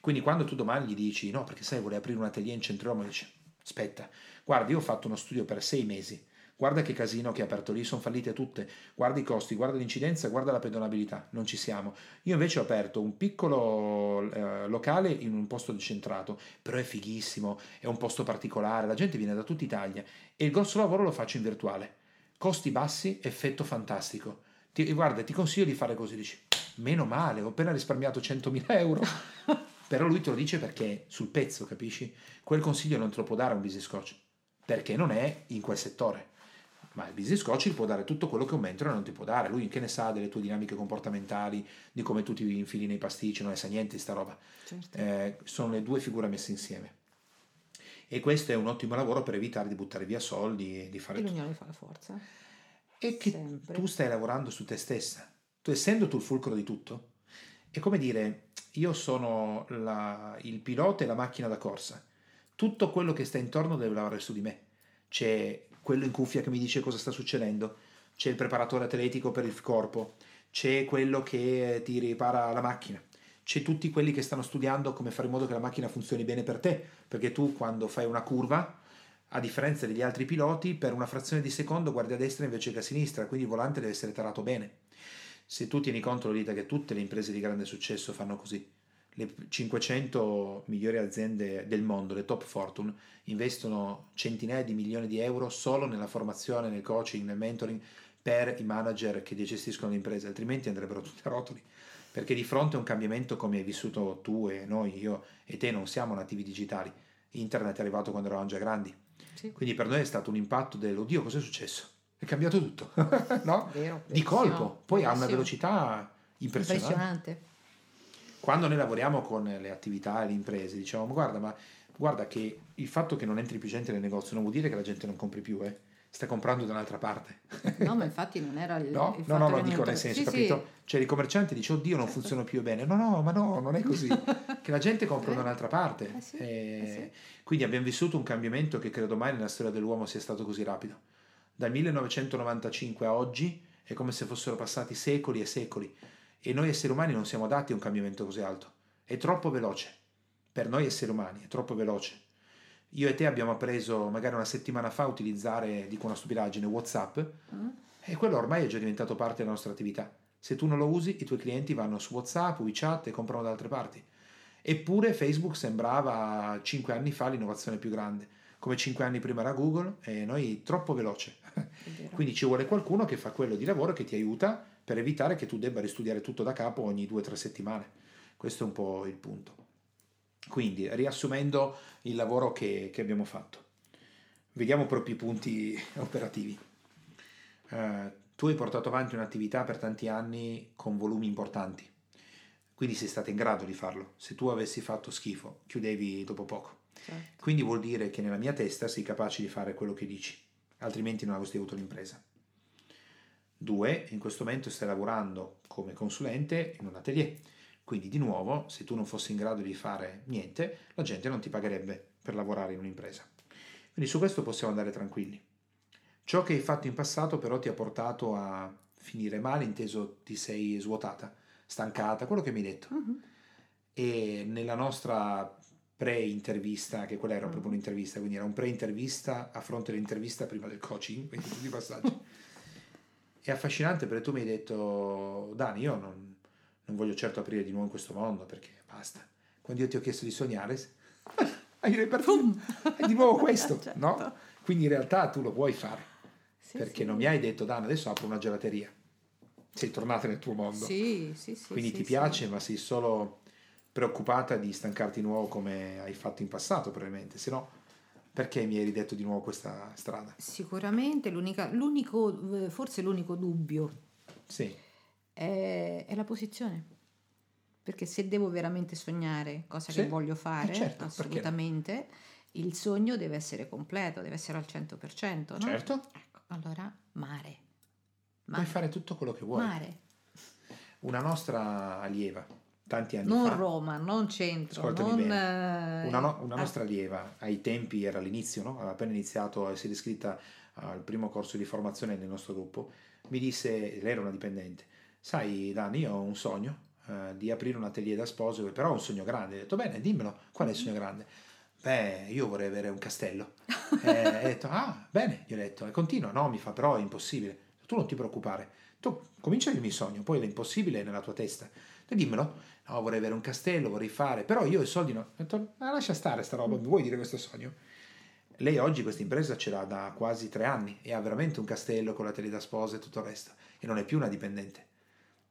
Quindi quando tu domani gli dici no, perché sai, vuole aprire un atelier in centro Roma, dice aspetta, guarda, io ho fatto uno studio per sei mesi, guarda che casino che ha aperto lì, sono fallite tutte, guarda i costi, guarda l'incidenza, guarda la pedonabilità, non ci siamo. Io invece ho aperto un piccolo eh, locale in un posto decentrato, però è fighissimo, è un posto particolare, la gente viene da tutta Italia e il grosso lavoro lo faccio in virtuale. Costi bassi, effetto fantastico. Ti, guarda, ti consiglio di fare così, dici, meno male, ho appena risparmiato 100.000 euro. però lui te lo dice perché sul pezzo, capisci? Quel consiglio non te lo può dare un business coach, perché non è in quel settore ma il business coach può dare tutto quello che un mentore non ti può dare. Lui che ne sa delle tue dinamiche comportamentali, di come tu ti infili nei pasticci, non ne sa niente di sta roba. Certo. Eh, sono le due figure messe insieme. E questo è un ottimo lavoro per evitare di buttare via soldi e di fare... E l'unione fa la forza. E che Sempre. tu stai lavorando su te stessa. Tu essendo tu il fulcro di tutto, è come dire, io sono la, il pilota e la macchina da corsa. Tutto quello che sta intorno deve lavorare su di me. C'è quello in cuffia che mi dice cosa sta succedendo, c'è il preparatore atletico per il corpo, c'è quello che ti ripara la macchina, c'è tutti quelli che stanno studiando come fare in modo che la macchina funzioni bene per te, perché tu quando fai una curva, a differenza degli altri piloti, per una frazione di secondo guardi a destra invece che a sinistra, quindi il volante deve essere tarato bene. Se tu tieni conto, lo dite che tutte le imprese di grande successo fanno così le 500 migliori aziende del mondo, le top fortune, investono centinaia di milioni di euro solo nella formazione, nel coaching, nel mentoring per i manager che gestiscono le imprese, altrimenti andrebbero tutti a rotoli. Perché di fronte a un cambiamento come hai vissuto tu e noi, io e te, non siamo nativi digitali. Internet è arrivato quando eravamo già grandi. Sì. Quindi per noi è stato un impatto dell'oddio, cosa è successo? È cambiato tutto, no? Vero, di colpo. Poi ha una velocità impressionante. impressionante quando noi lavoriamo con le attività e le imprese, diciamo, guarda, ma guarda che il fatto che non entri più gente nel negozio non vuol dire che la gente non compri più, eh. Sta comprando da un'altra parte. No, ma infatti non era il. No, il no, no, no dico nel senso, sì, capito? Sì. Cioè, i commercianti dicono, oddio, non certo. funzionano più bene. No, no, ma no, non è così. che la gente compra eh. da un'altra parte. Eh sì, eh quindi abbiamo vissuto un cambiamento che credo mai nella storia dell'uomo sia stato così rapido. Dal 1995 a oggi è come se fossero passati secoli e secoli e noi esseri umani non siamo adatti a un cambiamento così alto. È troppo veloce. Per noi esseri umani è troppo veloce. Io e te abbiamo appreso magari una settimana fa a utilizzare, dico una stupidaggine, WhatsApp mm. e quello ormai è già diventato parte della nostra attività. Se tu non lo usi, i tuoi clienti vanno su WhatsApp, WeChat e comprano da altre parti. Eppure Facebook sembrava cinque anni fa l'innovazione più grande, come cinque anni prima era Google e noi troppo veloce. Quindi ci vuole qualcuno che fa quello di lavoro che ti aiuta per evitare che tu debba ristudiare tutto da capo ogni due o tre settimane. Questo è un po' il punto. Quindi, riassumendo il lavoro che, che abbiamo fatto, vediamo proprio i punti operativi. Uh, tu hai portato avanti un'attività per tanti anni con volumi importanti, quindi sei stato in grado di farlo. Se tu avessi fatto schifo, chiudevi dopo poco. Certo. Quindi vuol dire che nella mia testa sei capace di fare quello che dici, altrimenti non avresti avuto l'impresa. Due, in questo momento stai lavorando come consulente in un atelier. Quindi di nuovo, se tu non fossi in grado di fare niente, la gente non ti pagherebbe per lavorare in un'impresa. Quindi su questo possiamo andare tranquilli. Ciò che hai fatto in passato però ti ha portato a finire male, inteso ti sei svuotata, stancata, quello che mi hai detto. Uh-huh. E nella nostra pre-intervista, che quella era proprio mm. un'intervista, quindi era un pre-intervista a fronte dell'intervista prima del coaching, quindi tutti i passaggi. È affascinante perché tu mi hai detto, Dani, io non, non, voglio certo aprire di nuovo in questo mondo perché basta. Quando io ti ho chiesto di sognare, hai ripetuto, è di nuovo questo, certo. no? Quindi in realtà tu lo puoi fare. Sì, perché sì. non mi hai detto, Dani, adesso apro una gelateria. Sei tornata nel tuo mondo. Sì, sì, sì. Quindi sì, ti piace, ma sei solo preoccupata di stancarti di nuovo come hai fatto in passato, probabilmente. Se no perché mi hai ridetto di nuovo questa strada? Sicuramente l'unico, forse l'unico dubbio sì. è, è, la posizione. Perché se devo veramente sognare, cosa sì. che voglio fare, eh certo, assolutamente, il sogno deve essere completo, deve essere al 100%. No? Certo. Ecco, allora mare. mare. Puoi fare tutto quello che vuoi. Mare. Una nostra allieva, tanti anni non fa. Non Roma, non centro, non... Una, no, una, nostra allieva, ai tempi era all'inizio, no? aveva appena iniziato a essere iscritta al primo corso di formazione nel nostro gruppo, mi disse, lei era una dipendente, sai Dani, io ho un sogno, eh, di aprire un atelier da sposo, però ho un sogno grande. Ho detto, bene, dimmelo, qual è il sogno grande? Beh, io vorrei avere un castello. e ho detto, ah, bene, gli ho detto, e continua, no, mi fa, però è impossibile. Tu non ti preoccupare, tu comincia il mio sogno, poi l'impossibile è nella tua testa. E dimmelo, no, vorrei avere un castello, vorrei fare, però io i soldi no. Ho detto, ah, lascia stare sta roba, mi vuoi dire questo sogno? Lei oggi questa impresa ce l'ha da quasi tre anni e ha veramente un castello con la tele da sposa e tutto il resto e non è più una dipendente.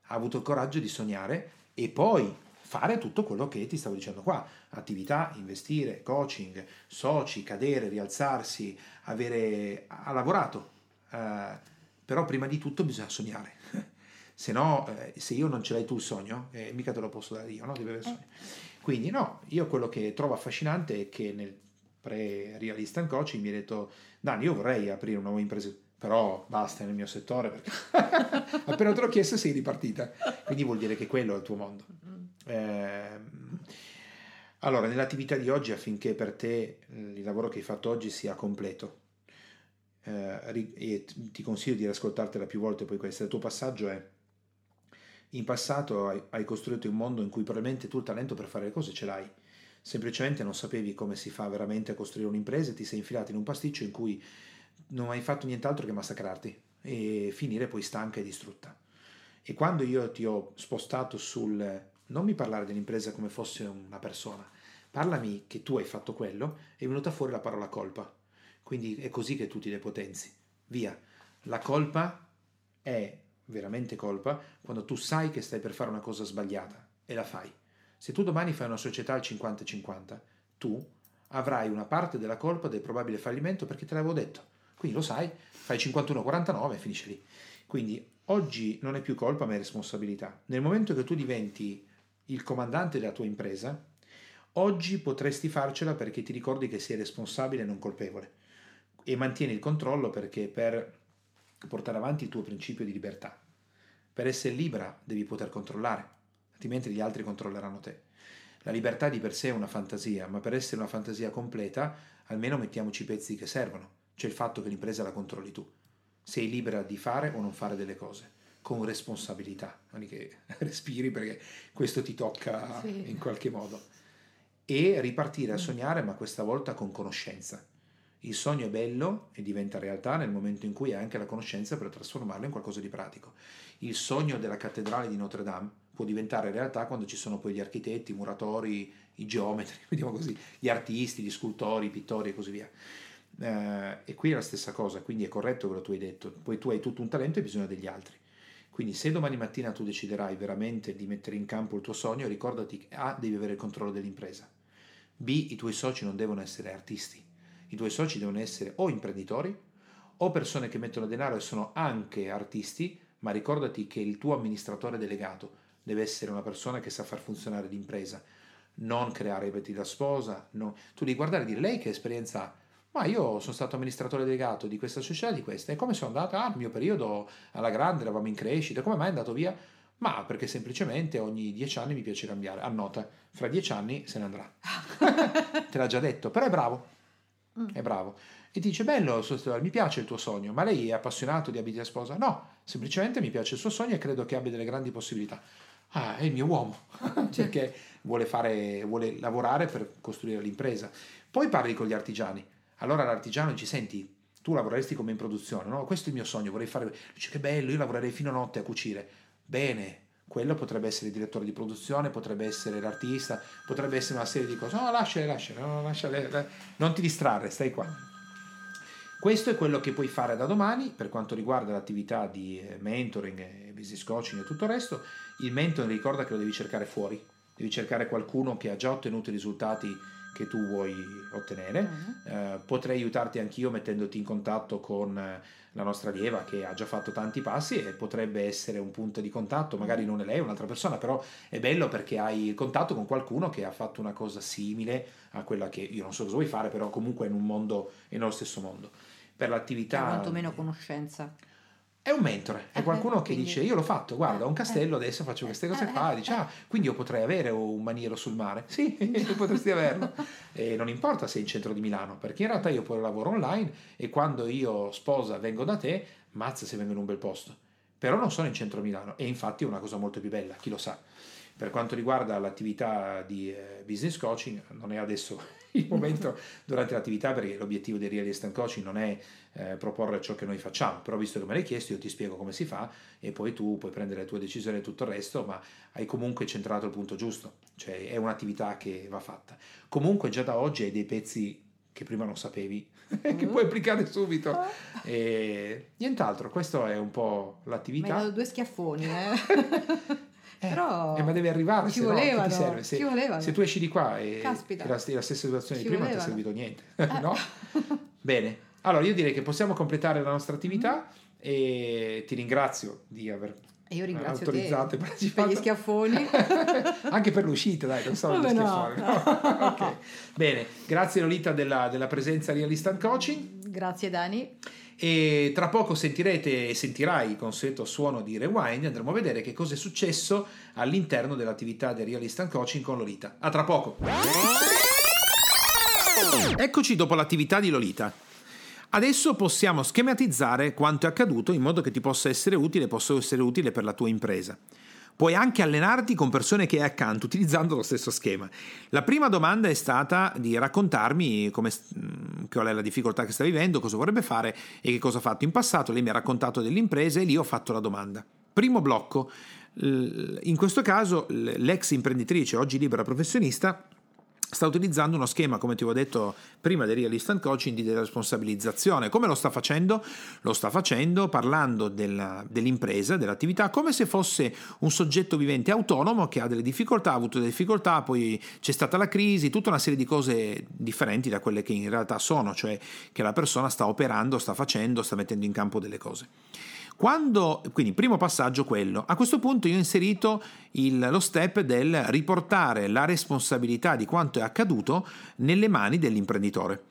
Ha avuto il coraggio di sognare e poi fare tutto quello che ti stavo dicendo qua, attività, investire, coaching, soci, cadere, rialzarsi, avere, ha lavorato, eh, però prima di tutto bisogna sognare, se no, eh, se io non ce l'hai tu il sogno, eh, mica te lo posso dare io, no? Quindi no, io quello che trovo affascinante è che nel pre-realista coaching mi ha detto, Dani, io vorrei aprire una nuova impresa, però basta nel mio settore perché appena te l'ho chiesto sei ripartita, quindi vuol dire che quello è il tuo mondo. Eh, allora, nell'attività di oggi, affinché per te il lavoro che hai fatto oggi sia completo, eh, ti consiglio di ascoltartela più volte poi questo, il tuo passaggio è in passato hai, hai, costruito un mondo in cui probabilmente tu il talento per fare le cose ce l'hai, semplicemente non sapevi come si fa veramente a costruire un'impresa e ti sei infilato in un pasticcio in cui non hai fatto nient'altro che massacrarti e finire poi stanca e distrutta. E quando io ti ho spostato sul non mi parlare dell'impresa come fosse una persona, parlami che tu hai fatto quello, è venuta fuori la parola colpa. Quindi è così che tu ti depotenzi. Via. La colpa è veramente colpa quando tu sai che stai per fare una cosa sbagliata e la fai. Se tu domani fai una società al 50-50, tu avrai una parte della colpa del probabile fallimento perché te l'avevo detto. Quindi lo sai, fai 51-49 e finisce lì. Quindi oggi non è più colpa ma è responsabilità. Nel momento che tu diventi il comandante della tua impresa, oggi potresti farcela perché ti ricordi che sei responsabile e non colpevole e mantieni il controllo perché per portare avanti il tuo principio di libertà. Per essere libera devi poter controllare, altrimenti gli altri controlleranno te. La libertà di per sé è una fantasia, ma per essere una fantasia completa almeno mettiamoci i pezzi che servono. C'è il fatto che l'impresa la controlli tu. Sei libera di fare o non fare delle cose con responsabilità, non che respiri perché questo ti tocca sì. in qualche modo. E ripartire a sognare, ma questa volta con conoscenza. Il sogno è bello e diventa realtà nel momento in cui hai anche la conoscenza per trasformarlo in qualcosa di pratico. Il sogno della cattedrale di Notre Dame può diventare realtà quando ci sono poi gli architetti, i muratori, i geometri, vediamo così, gli artisti, gli scultori, i pittori e così via. Eh, e qui è la stessa cosa, quindi è corretto quello che tu hai detto. Poi tu hai tutto un talento e bisogno degli altri. Quindi se domani mattina tu deciderai veramente di mettere in campo il tuo sogno, ricordati che A, devi avere il controllo dell'impresa. B, i tuoi soci non devono essere artisti. I tuoi soci devono essere o imprenditori o persone che mettono denaro e sono anche artisti, ma ricordati che il tuo amministratore delegato deve essere una persona che sa far funzionare l'impresa, non creare i petti da sposa. No. Tu devi guardare e dire lei che esperienza ha ma io sono stato amministratore delegato di questa società, di questa, e come sono andato? Ah, il mio periodo alla grande, eravamo in crescita, come mai è andato via? Ma perché semplicemente ogni dieci anni mi piace cambiare. Annota, fra dieci anni se ne andrà. Te l'ha già detto, però è bravo. Mm. È bravo. E dice, bello, mi piace il tuo sogno, ma lei è appassionato di abiti a sposa? No, semplicemente mi piace il suo sogno e credo che abbia delle grandi possibilità. Ah, è il mio uomo, perché vuole, fare, vuole lavorare per costruire l'impresa. Poi parli con gli artigiani allora l'artigiano dice, senti, tu lavoreresti come in produzione, no? Questo è il mio sogno, vorrei fare... Dice, che bello, io lavorerei fino a notte a cucire. Bene, quello potrebbe essere il direttore di produzione, potrebbe essere l'artista, potrebbe essere una serie di cose. No, lasciale, lasciale, no, lasciale, non ti distrarre, stai qua. Questo è quello che puoi fare da domani per quanto riguarda l'attività di eh, mentoring, business coaching e tutto il resto. Il mentoring ricorda che lo devi cercare fuori, devi cercare qualcuno che ha già ottenuto i risultati che tu vuoi ottenere. Uh-huh. Eh, potrei aiutarti anch'io mettendoti in contatto con eh, la nostra lieva che ha già fatto tanti passi e potrebbe essere un punto di contatto, magari non è lei, un'altra persona, però è bello perché hai contatto con qualcuno che ha fatto una cosa simile a quella che io non so cosa vuoi fare, però comunque è in un mondo, è nello stesso mondo. Per l'attività... Quanto meno conoscenza. È un mentore, è qualcuno che dice io l'ho fatto, guarda, ho un castello, adesso faccio queste cose qua, dice ah, quindi io potrei avere un maniero sul mare. Sì, potresti averlo. E non importa se è in centro di Milano, perché in realtà io poi lavoro online e quando io sposa vengo da te, mazza se vengo in un bel posto. Però non sono in centro Milano e infatti è una cosa molto più bella, chi lo sa. Per quanto riguarda l'attività di eh, business coaching, non è adesso il momento durante l'attività perché l'obiettivo del real estate coaching non è eh, proporre ciò che noi facciamo, però visto che me l'hai chiesto io ti spiego come si fa e poi tu puoi prendere le tue decisioni e tutto il resto, ma hai comunque centrato il punto giusto, cioè è un'attività che va fatta. Comunque già da oggi hai dei pezzi che prima non sapevi, che puoi applicare subito. E nient'altro, questa è un po' l'attività. Dato due schiaffoni, eh? eh Però eh, ma deve arrivare, ci se volevano, no, ti serve? Se, ci volevano. se tu esci di qua e, e la, la, stessa situazione ci di prima non ti è servito niente, eh. no? Bene, allora io direi che possiamo completare la nostra attività mm. e ti ringrazio di aver e io ringrazio autorizzato te per gli schiaffoni. Anche per l'uscita, dai, non solo gli schiaffoni. No. No. okay. Bene, grazie Lolita della, della presenza Real Instant Coaching. Grazie Dani. E tra poco sentirete e sentirai il consueto suono di Rewind e andremo a vedere che cosa è successo all'interno dell'attività del Real Instant Coaching con Lolita. A tra poco. Eccoci dopo l'attività di Lolita. Adesso possiamo schematizzare quanto è accaduto in modo che ti possa essere utile, possa essere utile per la tua impresa. Puoi anche allenarti con persone che hai accanto utilizzando lo stesso schema. La prima domanda è stata di raccontarmi come, qual è la difficoltà che sta vivendo, cosa vorrebbe fare e che cosa ha fatto in passato. Lei mi ha raccontato delle imprese e lì ho fatto la domanda. Primo blocco. In questo caso l'ex imprenditrice, oggi libera professionista, sta utilizzando uno schema, come ti avevo detto prima del Real Instant Coaching, di responsabilizzazione. Come lo sta facendo? Lo sta facendo parlando della, dell'impresa, dell'attività, come se fosse un soggetto vivente autonomo che ha delle difficoltà, ha avuto delle difficoltà, poi c'è stata la crisi, tutta una serie di cose differenti da quelle che in realtà sono, cioè che la persona sta operando, sta facendo, sta mettendo in campo delle cose. Quando, quindi primo passaggio quello, a questo punto io ho inserito il, lo step del riportare la responsabilità di quanto è accaduto nelle mani dell'imprenditore.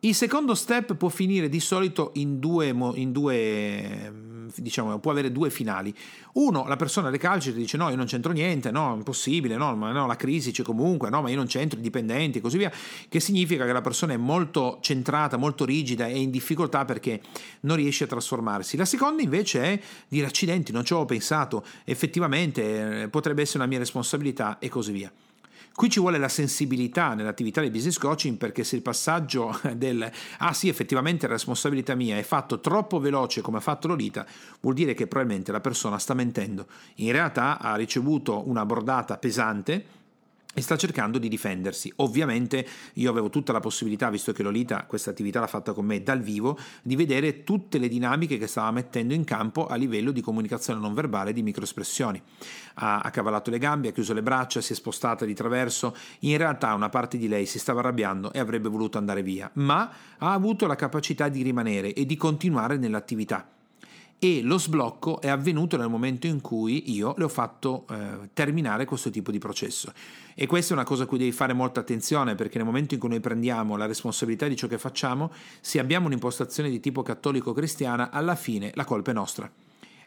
Il secondo step può finire di solito in due, in due, diciamo, può avere due finali. Uno, la persona recalcita e dice no, io non c'entro niente, no, impossibile, no, ma no, la crisi c'è comunque, no, ma io non c'entro, i dipendenti e così via, che significa che la persona è molto centrata, molto rigida e in difficoltà perché non riesce a trasformarsi. La seconda invece è dire accidenti, non ci avevo pensato, effettivamente eh, potrebbe essere una mia responsabilità e così via. Qui ci vuole la sensibilità nell'attività di business coaching perché se il passaggio del ah sì effettivamente è responsabilità mia è fatto troppo veloce come ha fatto Lolita, vuol dire che probabilmente la persona sta mentendo. In realtà ha ricevuto una bordata pesante e sta cercando di difendersi. Ovviamente io avevo tutta la possibilità, visto che Lolita questa attività l'ha fatta con me dal vivo, di vedere tutte le dinamiche che stava mettendo in campo a livello di comunicazione non verbale e di microespressioni. Ha accavallato le gambe, ha chiuso le braccia, si è spostata di traverso, in realtà una parte di lei si stava arrabbiando e avrebbe voluto andare via, ma ha avuto la capacità di rimanere e di continuare nell'attività e lo sblocco è avvenuto nel momento in cui io le ho fatto eh, terminare questo tipo di processo. E questa è una cosa a cui devi fare molta attenzione perché nel momento in cui noi prendiamo la responsabilità di ciò che facciamo, se abbiamo un'impostazione di tipo cattolico-cristiana, alla fine la colpa è nostra.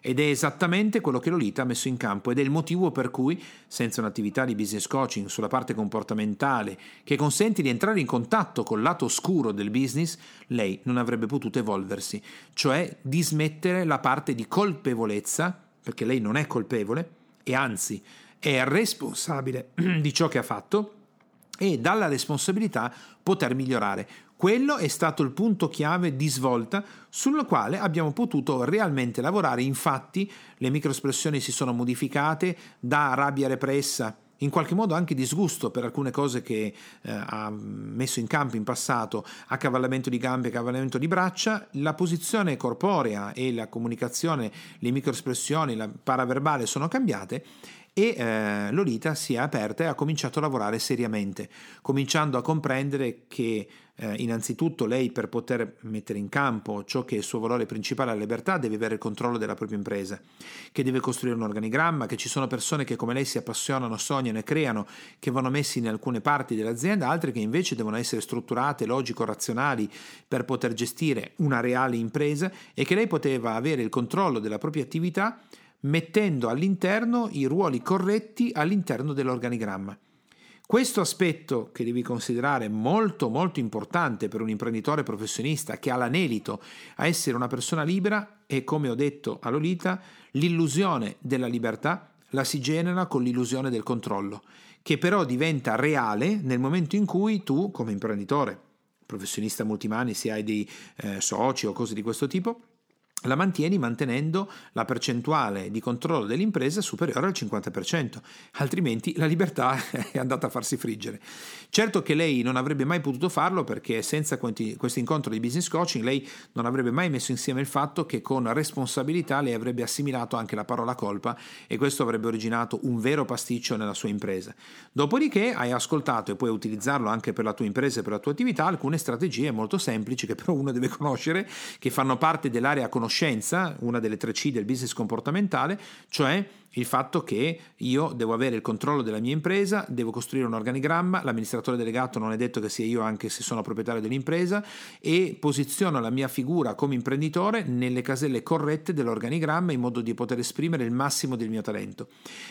Ed è esattamente quello che Lolita ha messo in campo ed è il motivo per cui, senza un'attività di business coaching sulla parte comportamentale che consente di entrare in contatto col lato oscuro del business, lei non avrebbe potuto evolversi, cioè dismettere la parte di colpevolezza, perché lei non è colpevole e anzi è responsabile di ciò che ha fatto e dalla responsabilità poter migliorare. Quello è stato il punto chiave di svolta sul quale abbiamo potuto realmente lavorare. Infatti le microespressioni si sono modificate da rabbia repressa in qualche modo anche disgusto per alcune cose che eh, ha messo in campo in passato, accavallamento di gambe, accavallamento di braccia, la posizione corporea e la comunicazione, le microespressioni, la paraverbale sono cambiate e eh, Lolita si è aperta e ha cominciato a lavorare seriamente, cominciando a comprendere che eh, innanzitutto lei per poter mettere in campo ciò che è il suo valore principale, la libertà, deve avere il controllo della propria impresa, che deve costruire un organigramma, che ci sono persone che come lei si appassionano, sognano e creano, che vanno messi in alcune parti dell'azienda, altre che invece devono essere strutturate, logico-razionali per poter gestire una reale impresa e che lei poteva avere il controllo della propria attività mettendo all'interno i ruoli corretti all'interno dell'organigramma. Questo aspetto che devi considerare molto molto importante per un imprenditore professionista che ha l'anelito a essere una persona libera è, come ho detto a Lolita, l'illusione della libertà, la si genera con l'illusione del controllo, che però diventa reale nel momento in cui tu, come imprenditore, professionista multimani, se hai dei eh, soci o cose di questo tipo, la mantieni mantenendo la percentuale di controllo dell'impresa superiore al 50%, altrimenti la libertà è andata a farsi friggere. Certo che lei non avrebbe mai potuto farlo perché senza questo incontro di business coaching lei non avrebbe mai messo insieme il fatto che con responsabilità lei avrebbe assimilato anche la parola colpa e questo avrebbe originato un vero pasticcio nella sua impresa. Dopodiché hai ascoltato e puoi utilizzarlo anche per la tua impresa e per la tua attività alcune strategie molto semplici che però uno deve conoscere, che fanno parte dell'area conoscitiva conoscenza, una delle tre C del business comportamentale, cioè il fatto che io devo avere il controllo della mia impresa, devo costruire un organigramma, l'amministratore delegato non è detto che sia io anche se sono proprietario dell'impresa e posiziono la mia figura come imprenditore nelle caselle corrette dell'organigramma in modo di poter esprimere il massimo del mio talento.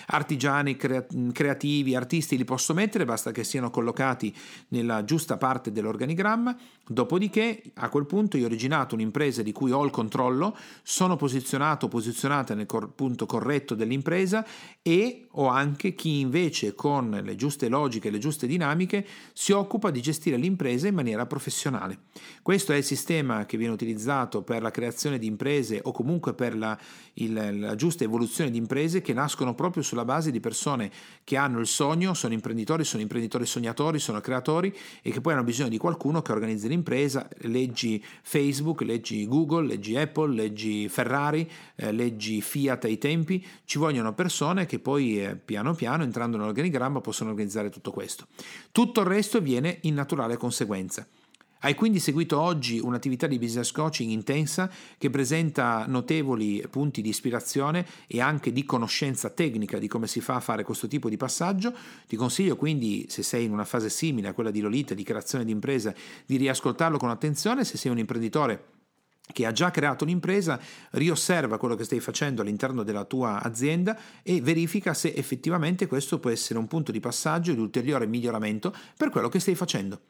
Artigiani, creativi, artisti li posso mettere, basta che siano collocati nella giusta parte dell'organigramma, dopodiché a quel punto io ho originato un'impresa di cui ho il controllo, sono posizionato, posizionata nel punto corretto dell'impresa, impresa e ho anche chi invece con le giuste logiche, le giuste dinamiche si occupa di gestire l'impresa in maniera professionale. Questo è il sistema che viene utilizzato per la creazione di imprese o comunque per la, il, la giusta evoluzione di imprese che nascono proprio sulla base di persone che hanno il sogno, sono imprenditori, sono imprenditori sognatori, sono creatori e che poi hanno bisogno di qualcuno che organizzi l'impresa, leggi Facebook, leggi Google, leggi Apple, leggi Ferrari, eh, leggi Fiat ai tempi, ci vogliono persone che poi eh, piano piano entrando nell'organigramma possono organizzare tutto questo. Tutto il resto viene in naturale conseguenza. Hai quindi seguito oggi un'attività di business coaching intensa che presenta notevoli punti di ispirazione e anche di conoscenza tecnica di come si fa a fare questo tipo di passaggio. Ti consiglio quindi, se sei in una fase simile a quella di Lolita, di creazione di impresa, di riascoltarlo con attenzione. Se sei un imprenditore che ha già creato un'impresa, riosserva quello che stai facendo all'interno della tua azienda e verifica se effettivamente questo può essere un punto di passaggio di ulteriore miglioramento per quello che stai facendo.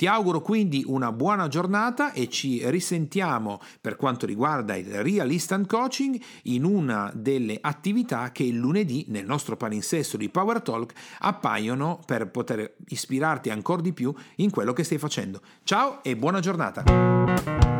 Ti auguro quindi una buona giornata e ci risentiamo per quanto riguarda il Real Instant Coaching in una delle attività che il lunedì nel nostro palinsesto di Power Talk appaiono per poter ispirarti ancora di più in quello che stai facendo. Ciao e buona giornata!